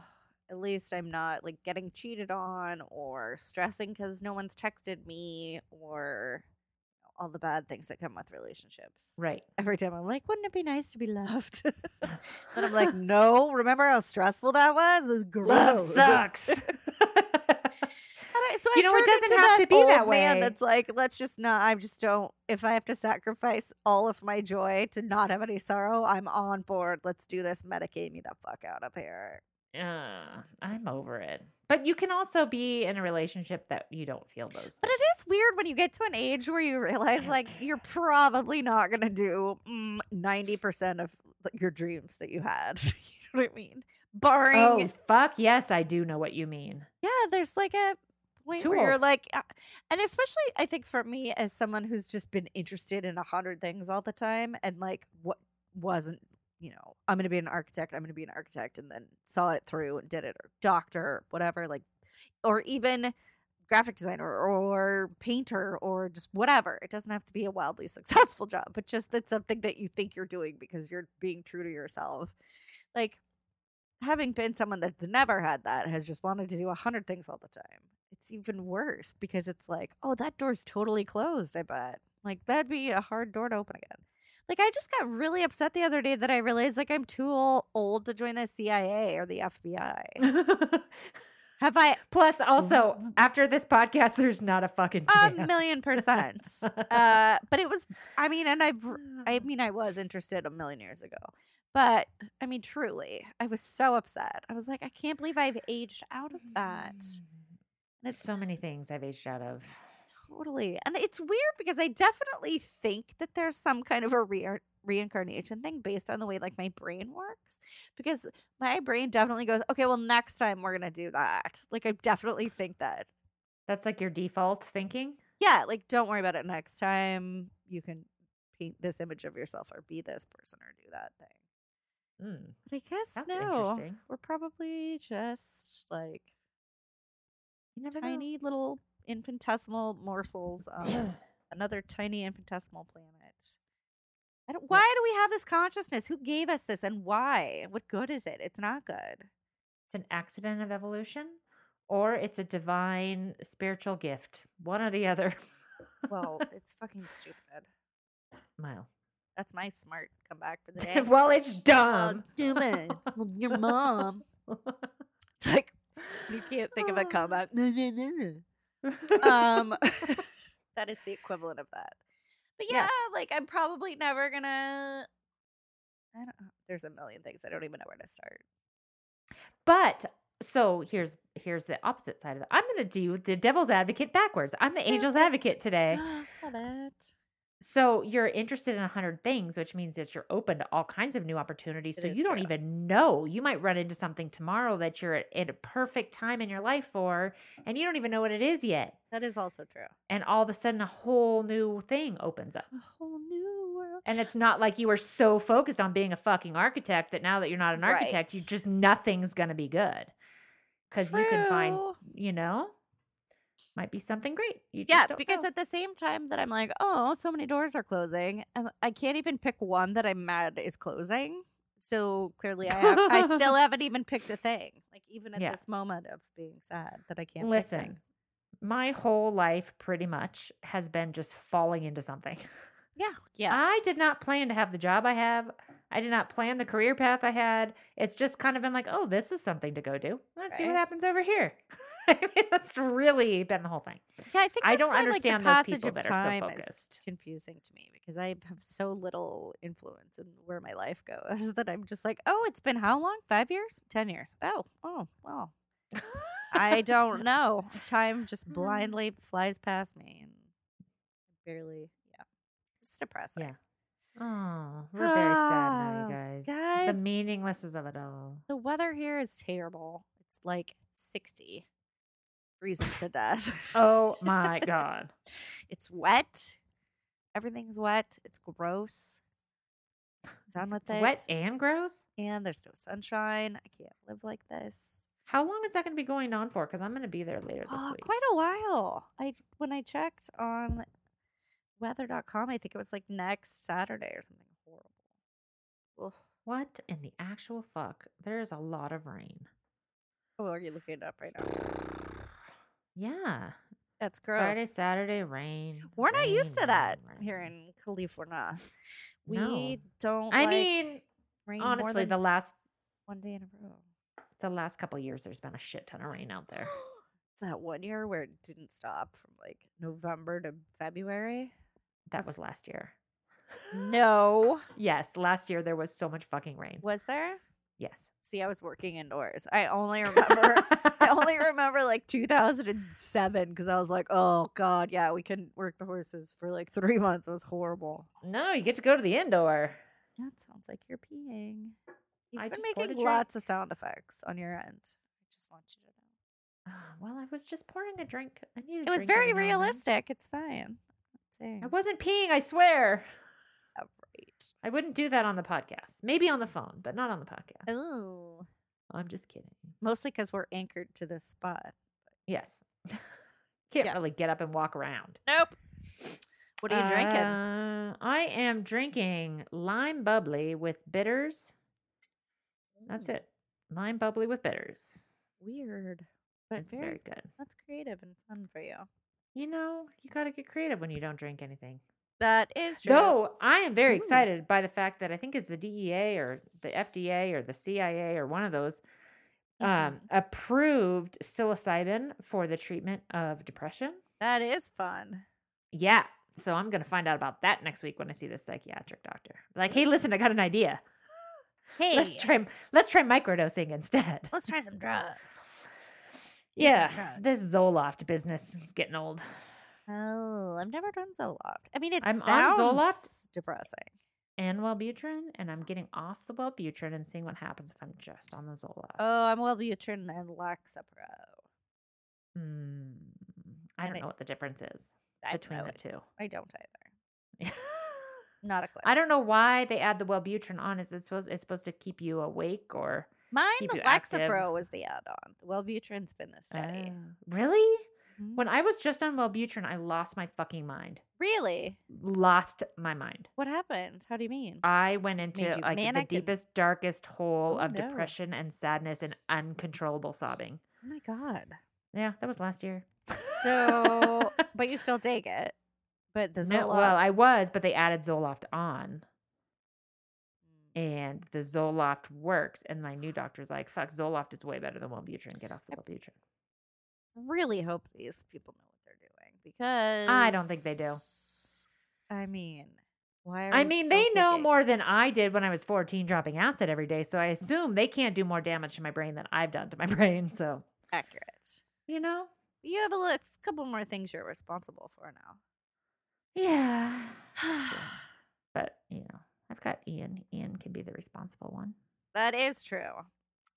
at least I'm not like getting cheated on or stressing because no one's texted me or all the bad things that come with relationships. Right. Every time I'm like, wouldn't it be nice to be loved? then I'm like, no. Remember how stressful that was? It was gross. Love sucks. And I, so You I know, it turned doesn't into have that to be old that man that's like, let's just not. I just don't. If I have to sacrifice all of my joy to not have any sorrow, I'm on board. Let's do this. Medicate me the fuck out of here. Uh, I'm over it. But you can also be in a relationship that you don't feel those. But it is weird when you get to an age where you realize like you're probably not gonna do mm, ninety percent of your dreams that you had. you know what I mean? Barring, Oh fuck yes, I do know what you mean. yeah, there's like a point where you're like, uh, and especially I think for me as someone who's just been interested in a hundred things all the time, and like what wasn't, you know, I'm gonna be an architect, I'm gonna be an architect, and then saw it through and did it, or doctor, whatever, like, or even graphic designer or painter or just whatever. It doesn't have to be a wildly successful job, but just that's something that you think you're doing because you're being true to yourself. Like having been someone that's never had that has just wanted to do a hundred things all the time. It's even worse because it's like, oh, that door's totally closed, I bet. Like that'd be a hard door to open again. Like I just got really upset the other day that I realized like I'm too old to join the CIA or the FBI. Have I Plus, also after this podcast, there's not a fucking a million percent. Uh, but it was, I mean, and I've, I mean, I was interested a million years ago. But I mean, truly, I was so upset. I was like, I can't believe I've aged out of that. And it's, so many things I've aged out of. Totally. And it's weird because I definitely think that there's some kind of a re- reincarnation thing based on the way like my brain works. Because my brain definitely goes, okay, well, next time we're going to do that. Like, I definitely think that. That's like your default thinking. Yeah, like, don't worry about it next time. You can paint this image of yourself or be this person or do that thing. Mm, But I guess no. We're probably just like You never know. tiny little infinitesimal morsels of another tiny infinitesimal planet. I don't, why do we have this consciousness? Who gave us this and why? What good is it? It's not good. It's an accident of evolution, or it's a divine spiritual gift. One or the other. Well, it's fucking stupid. Mile. That's my smart comeback for the day. well, it's dumb. stupid. Well, your mom. It's like you can't think of a ah. comeback. Um that is the equivalent of that but yeah Yes. like i'm probably never gonna i don't know there's a million things i don't even know where to start But so here's here's the opposite side of it. I'm to do the devil's advocate backwards. I'm the Do angel's it. advocate today. love it So you're interested in a hundred things, which means that you're open to all kinds of new opportunities. It so is you don't true. even know. You might run into something tomorrow that you're at, at a perfect time in your life for, and you don't even know what it is yet. that is also true And all of a sudden, a whole new thing opens up. a whole new world And it's not like you were so focused on being a fucking architect that now that you're not an architect, you just nothing's going to be good. Because you can find, True. you know, might be something great. You yeah because know. at the same time that i'm like oh so many doors are closing i can't even pick one that i'm mad is closing so clearly i have i still haven't even picked a thing like even at Yeah. this moment of being sad that i can't Listen, my whole life pretty much has been just falling into something. yeah yeah I did not plan to have the job I have. I did not plan the career path I had. It's just kind of been like, oh, this is something to go do. Let's see what happens over here. I mean, that's really been the whole thing. Yeah, I think I don't why, understand like, the passage of are so time is confusing to me because I have so little influence in where my life goes that I'm just like, oh, it's been how long? Five years? Ten years? Oh, oh, well, I don't know. Time just mm-hmm. blindly flies past me and barely, it's depressing. Yeah. Oh, we're very sad now, you guys. guys. The meaninglessness of it all. The weather here is terrible. It's like sixty, freezing to death. Oh my God. It's wet. Everything's wet. It's gross. Done with It's it. wet and gross. and there's no sunshine. I can't live like this. How long is that going to be going on for? Because I'm going to be there later this Oh, week. quite a while. I when I checked on weather.com, I think it was like next Saturday or something horrible. Ugh. What in the actual fuck? There's a lot of rain. Oh, are you looking it up right now? Yeah. That's gross. Friday, Saturday, rain. We're not used rain, to that rain, here in California. We No. don't. I like mean, rain honestly, the last one day in a row. the last couple years, there's been a shit ton of rain out there. that one year where it didn't stop from like November to February. That was last year. No, Yes, last year there was so much fucking rain. was there? Yes. See, I was working indoors. I only remember. I only remember like 2007 because I was like, oh god, yeah, we couldn't work the horses for like three months. It was horrible. No, you get to go to the indoor. That sounds like you're peeing. You've I been just poured a making drink. lots of sound effects on your end. I just want you to know. Ah, well, I was just pouring a drink. I needed. It was very realistic. It's fine. Saying. I wasn't peeing. I swear. Yeah, right. I wouldn't do that on the podcast. Maybe on the phone, but not on the podcast. Ooh. I'm just kidding. Mostly because we're anchored to this spot. Yes. Can't Yeah. really get up and walk around. Nope. What are you drinking? Uh, I am drinking lime bubbly with bitters. That's it. Lime bubbly with bitters. Weird, but It's very, very good. that's creative and fun for you. You know, you got to get creative when you don't drink anything. That is true. Though I am very Ooh. excited by the fact that I think it's the DEA or the FDA or the CIA or one of those um, Mhm. approved psilocybin for the treatment of depression. that is fun. Yeah. So I'm going to find out about that next week when I see the psychiatric doctor. Like, hey, listen, I got an idea. Hey, Let's try let's try microdosing instead. let's try some drugs. Yeah. This. Zoloft business is getting old. Oh, I've never done Zoloft. I mean, it I'm on sounds Zoloft. depressing. And Wellbutrin, and I'm getting off the Wellbutrin and seeing what happens if I'm just on the Zoloft. Oh, I'm Wellbutrin and Lexapro. Hmm. I And don't it- know what the difference is between the idea. two. I don't either. Not a clue. I don't know why they add the Wellbutrin on. Is it supposed it's supposed to keep you awake or Mine, the. Lexapro was the add-on. Wellbutrin's been the study. Oh, really? Mhm. When I was just on Wellbutrin, I lost my fucking mind. Really? Lost my mind. What happened? How do you mean? I went into like the and- deepest, darkest hole Oh, of no. depression and sadness and uncontrollable sobbing. Oh my god. Yeah, that was last year. So, but you still take it. But the No, well, I was, but they added Zoloft on. And the Zoloft works. And my new doctor's like, "Fuck, Zoloft is way better than Wellbutrin. Get off the Wellbutrin." really hope these people know what they're doing because I don't think they do. I mean, why are I mean, they know more than I did when I was 14 dropping acid every day. So I mm. assume they can't do more damage to my brain than I've done to my brain. So, accurate. you know, You have a li- couple more things you're responsible for now. yeah. But, you know, I've got Ian. Ian can be the responsible one. that is true.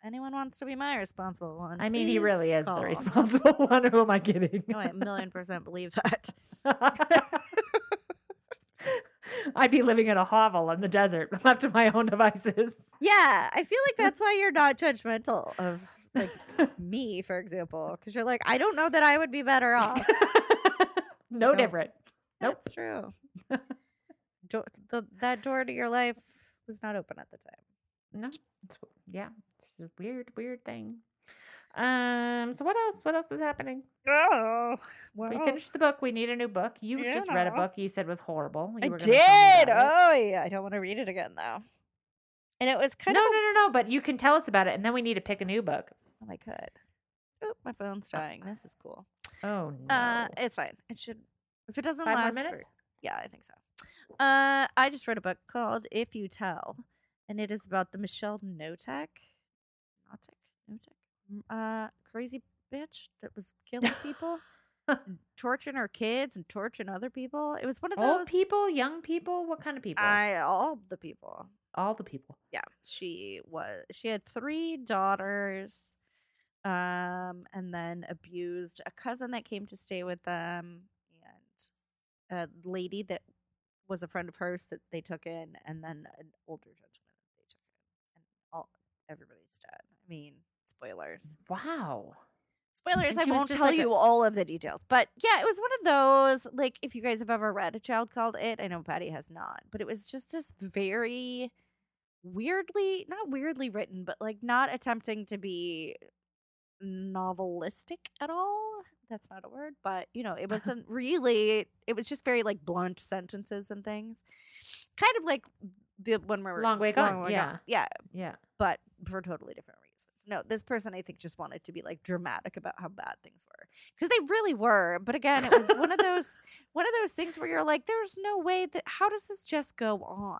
Anyone wants to be my responsible one? I mean, he really is call. the responsible one. Who am I kidding? No, I a million percent believe that. I'd be living in a hovel in the desert, left to my own devices. Yeah, I feel like that's why you're not judgmental of like me, for example, because you're like, I don't know that I would be better off. no No. different. Nope. That's true. Do- the, that door to your life was not open at the time. No, it's, yeah, it's a weird, weird thing. Um. So what else? What else is happening? Oh, We finished the book. We need a new book. You Yeah, just read a book. You said was horrible. You I were gonna tell me did. Oh yeah, I don't want to read it again though. And it was kind no, of. no, no, no. No. But you can tell us about it, and then we need to pick a new book. Oh, I could. Oh, my phone's dying. This is cool. Oh no. Uh, it's fine. It should. If it doesn't Five last for, yeah, I think so. Uh, I just read a book called If You Tell, and it is about the Michelle Knotek, Knotek, Knotek, m- uh, crazy bitch that was killing people, torturing her kids and torturing other people. It was one of Old those. people, young people. What kind of people? I all the people. All the people. yeah she was she had three daughters um and then abused a cousin that came to stay with them and a lady that was a friend of hers that they took in and then an older gentleman that they took in and all everybody's dead. I mean spoilers. Wow. spoilers i won't tell like a- you all of the details but yeah it was one of those like if you guys have ever read a child called it i know patty has not but it was just this very weirdly not weirdly written but like not attempting to be novelistic at all that's not a word but you know it wasn't really it was just very like blunt sentences and things kind of like the when we're Long Way Gone, yeah. yeah Yeah. but for totally different reasons. No, this person I think just wanted to be like dramatic about how bad things were because they really were. But again, it was one of those one of those things where you're like, there's no way that how does this just go on?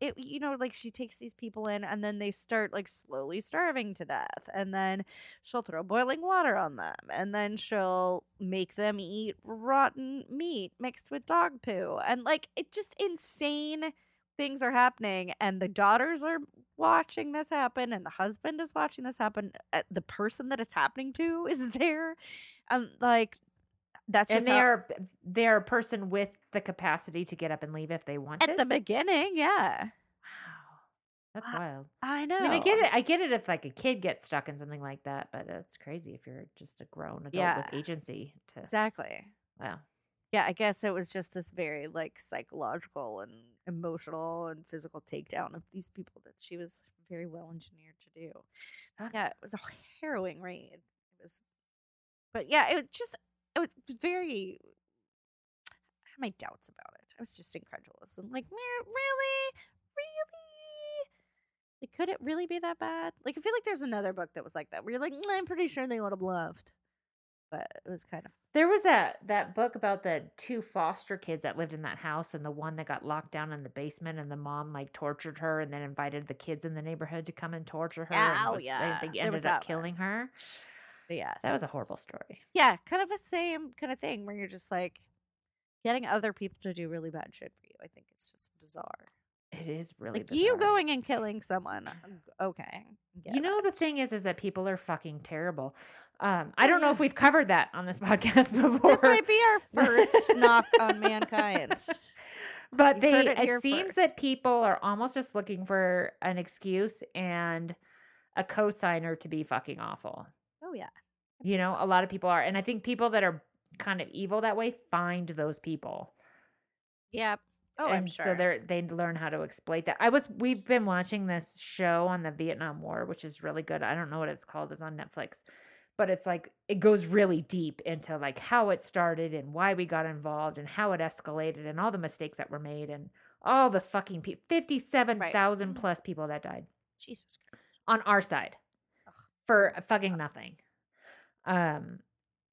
It you know like she takes these people in and then they start like slowly starving to death and then she'll throw boiling water on them and then she'll make them eat rotten meat mixed with dog poo and like it just insane things are happening and the daughters are watching this happen and the husband is watching this happen uh, the person that it's happening to is there and like that's And just they how- are they're a person with the capacity to get up and leave if they want at the beginning yeah Wow. That's wild. i know I mean, I get it. I get it if like a kid gets stuck in something like that, but it's crazy if you're just a grown adult Yeah. with agency to. exactly Wow. Yeah i guess it was just this very like psychological and emotional and physical takedown of these people that she was very well engineered to do. Yeah it was a harrowing read it was but yeah it was just it was very i had my doubts about it. I was just incredulous and like really? Really? Like could it really be that bad? Like i feel like there's another book that was like that where you're like "Mm, i'm pretty sure they would have left but it was kind of There was that that book about the two foster kids that lived in that house, and the one that got locked down in the basement, and the mom like tortured her, and then invited the kids in the neighborhood to come and torture her. and Oh, was- yeah, they was ended up that one. killing her. yes That was a horrible story. yeah kind of a same kind of thing where you're just like getting other people to do really bad shit for you i think it's just bizarre It is really like you going and killing someone uh, okay You know the thing is, is that people are fucking terrible. Um, I don't know if we've covered that on this podcast before. this might be our first knock on mankind but You they it, it seems first. that people are almost just looking for an excuse and a cosigner to be fucking awful. Oh yeah. You know, a lot of people are. And I think people that are kind of evil that way find those people. Yep. Oh, and I'm sure. so they're they learn how to exploit that. I was we've been watching this show on the Vietnam War, which is really good. I don't know what it's called. It's on Netflix. But it's like it goes really deep into like how it started and why we got involved and how it escalated and all the mistakes that were made and all the fucking people 57,000 plus people that died Jesus Christ. on our side Ugh. for fucking nothing. Um,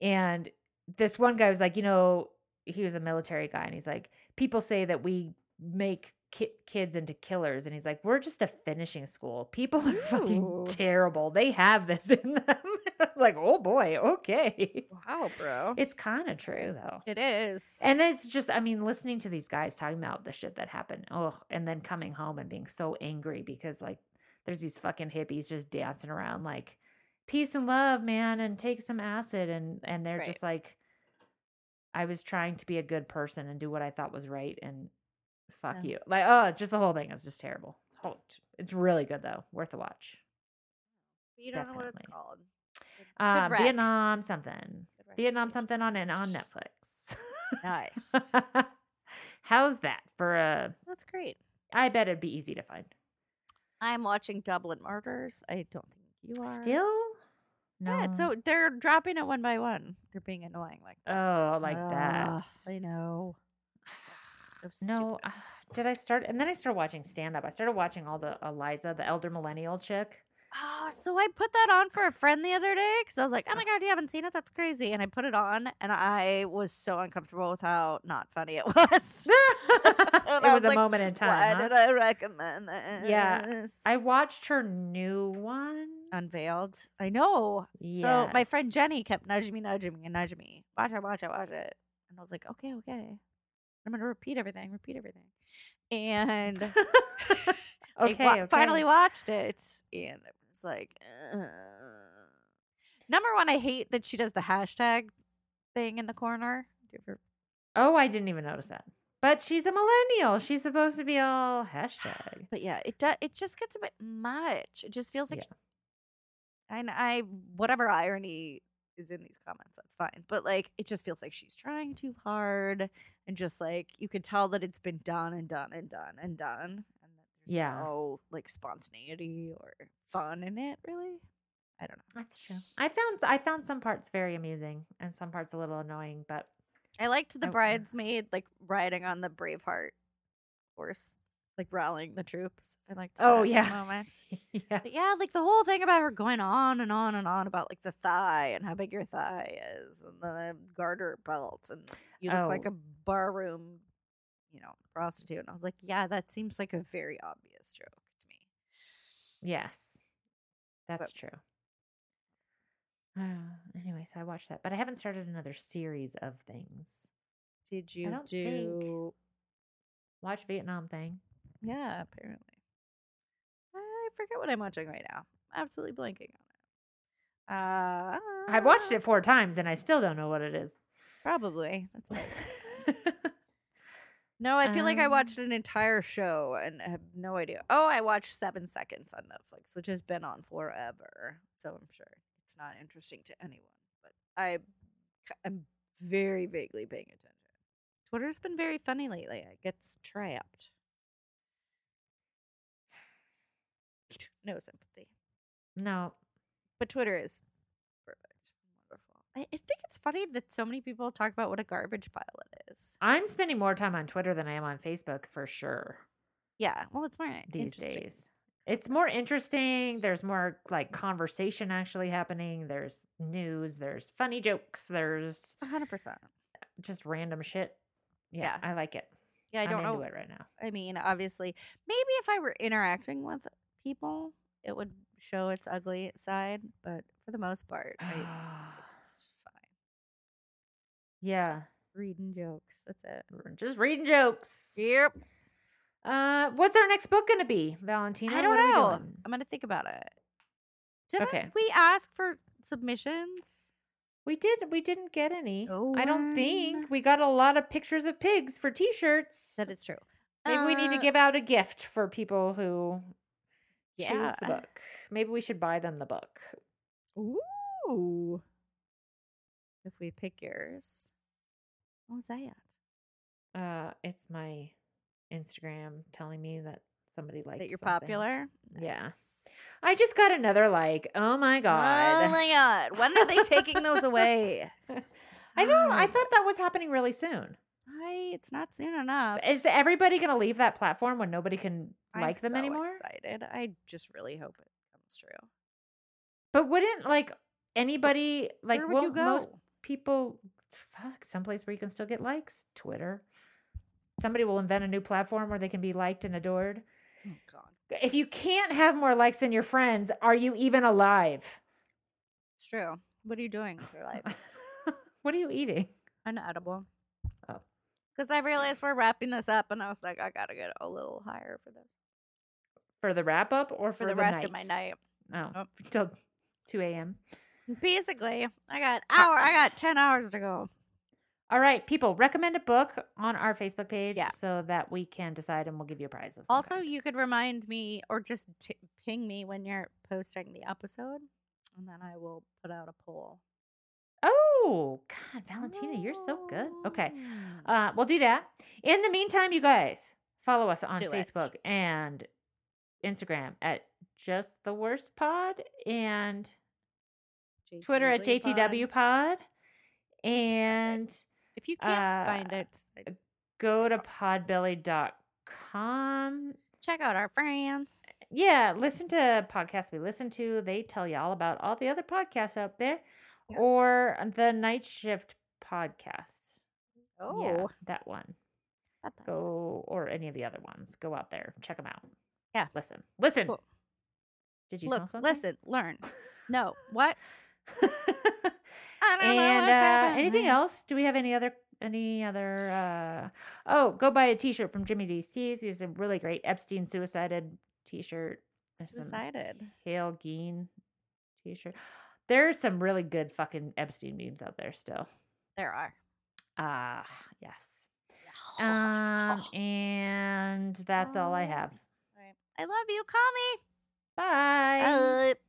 and this one guy was like, you know, he was a military guy, and he's like, people say that we make ki- kids into killers, and he's like, we're just a finishing school. People are fucking terrible. They have this in them. I was like, oh boy, okay. Wow, bro. It's kind of true though. it is. And it's just, I mean, listening to these guys talking about the shit that happened, oh, and then coming home and being so angry because, like, there's these fucking hippies just dancing around, like, peace and love, man, and take some acid. And, and they're Right. just like, I was trying to be a good person and do what I thought was right. And fuck Yeah. you. Like, oh, just the whole thing is just terrible. It's really good, though. Worth a watch. you don't know what it's called. Uh. Vietnam something. Vietnam something on and on Netflix. Nice. How's that for a? That's great. I bet it'd be easy to find. I'm watching Dublin Murders. I don't think you are. Still, no. Yeah, so they're dropping it one by one. They're being annoying like that. oh, like that. Ugh, I know. So No, stupid. uh, did I start? And then I started watching stand up. I started watching all the Iliza, the elder millennial chick. Oh, so I put that on for a friend the other day because I was like, "Oh my god, you haven't seen it? That's crazy!" And I put it on, and I was so uncomfortable with how not funny it was. it I was, was a like, moment in time. Why huh? did I recommend this? Yeah, I watched her new one. unveiled. I know. So my friend Jenny kept nudging me, nudging me, and nudging me. Watch it, watch it, watch it. And I was like, okay, okay. I'm gonna repeat everything, repeat everything. And I okay, wa- okay. finally watched it, and it was like, uh. number one, I hate that she does the hashtag thing in the corner. Do you ever- Oh, I didn't even notice that. But she's a millennial. She's supposed to be all hashtag. But yeah, it does. It just gets a bit much. It just feels like, Yeah. and I whatever irony is in these comments, that's fine. But like, it just feels like she's trying too hard, and just like you could tell that it's been done and done and done and done, and that there's Yeah. no like spontaneity or fun in it. Really, I don't know. That's true. I found I found some parts very amusing and some parts a little annoying, but I liked the I- bridesmaid like riding on the Braveheart horse, like rallying the troops. I liked. Oh, that yeah. moment. yeah. But yeah, like the whole thing about her going on and on and on about like the thigh and how big your thigh is and the garter belt and you look like Oh. a barroom, you know, prostitute. And I was like, yeah, that seems like a very obvious joke to me. Yes. That's But- true. Uh, anyway, so I watched that, but I haven't started another series of things. Did you don't think- Watch Vietnam thing. Yeah, apparently. I forget what I'm watching right now. Absolutely blanking on it. Uh, I've watched it four times and I still don't know what it is. Probably. That's why. No, I feel like I Um, watched an entire show and have no idea. Oh, I watched Seven Seconds on Netflix, which has been on forever. So I'm sure it's not interesting to anyone. But I am very vaguely paying attention. Twitter's been very funny lately. It gets trapped. No sympathy. no. But Twitter is. I, I think it's funny that so many people talk about what a garbage pile it is. I'm spending more time on Twitter than I am on Facebook for sure Yeah. Well, it's more these days. It's more interesting. There's more like conversation actually happening. There's news. There's funny jokes. There's hundred percent. just random shit. Yeah, Yeah. I like it. Yeah, I don't know. it right now. I mean, obviously, maybe if I were interacting with people, it would show its ugly side. But for the most part, I. yeah, Reading jokes. That's it. we're just reading jokes. Yep. Uh, what's our next book gonna be, Valentina? I don't What know. I'm gonna think about it. Didn't Okay. we ask for submissions? We did. We didn't get any. I don't think we got a lot of pictures of pigs for T-shirts. That is true. Maybe we need Uh, to give out a gift for people who choose the book. Maybe we should buy them the book. Ooh. If we pick yours. What was that? Uh, it's my Instagram telling me that somebody likes that you're something. popular? Yeah. Nice. I just got another like. Oh my god! Oh my god. When are they taking those away? I know. I thought that was happening really soon. I, it's not soon enough. Is everybody going to leave that platform when nobody can I'm like them so anymore? excited. I just really hope it comes true. But wouldn't like anybody like Where would you won't most go? People fuck someplace where you can still get likes? Twitter. Somebody will invent a new platform where they can be liked and adored. Oh god. If you can't have more likes than your friends, are you even alive? It's true. What are you doing with your life? what are you eating? Unedible. Oh. Because I realized we're wrapping this up, and I was like, I gotta get a little higher for this For the wrap up or for, for, the, rest of my night. Oh, Nope. till 2 a.m. Basically, I got hour. I got ten hours to go. All right, people, recommend a book on our Facebook page Yeah. so that we can decide and we'll give you a prize. Also, kind. you could remind me or just t- ping me when you're posting the episode, and then I will put out a poll. Oh, God, Valentina, you're so good. Okay. Oh. Uh, we'll do that. In the meantime, you guys follow us on Do it. Facebook and Instagram at Just the Worst Pod and Twitter at JTW pod. And If you can't uh, find it, uh, go to podbelly.com. check out our friends. Yeah, listen to podcasts we listen to. They tell you all about all the other podcasts out there Yeah. or the Night Shift podcasts. Oh, Yeah, that one. that. go or any of the other ones. Go out there, check them out. Yeah. listen, listen. Cool. Did you Look, listen, learn. No, what? I don't know and what's uh, anything else? Do we have any other any other? uh Oh, go buy a T-shirt from Jimmy D's Tees. He's a really great Epstein suicided T-shirt. Suicided. Hale Geen T-shirt. There's some really good fucking Epstein memes out there still. There are. Ah, yes. Um, and that's all I have. All right. I love you. Call me. Bye. Bye.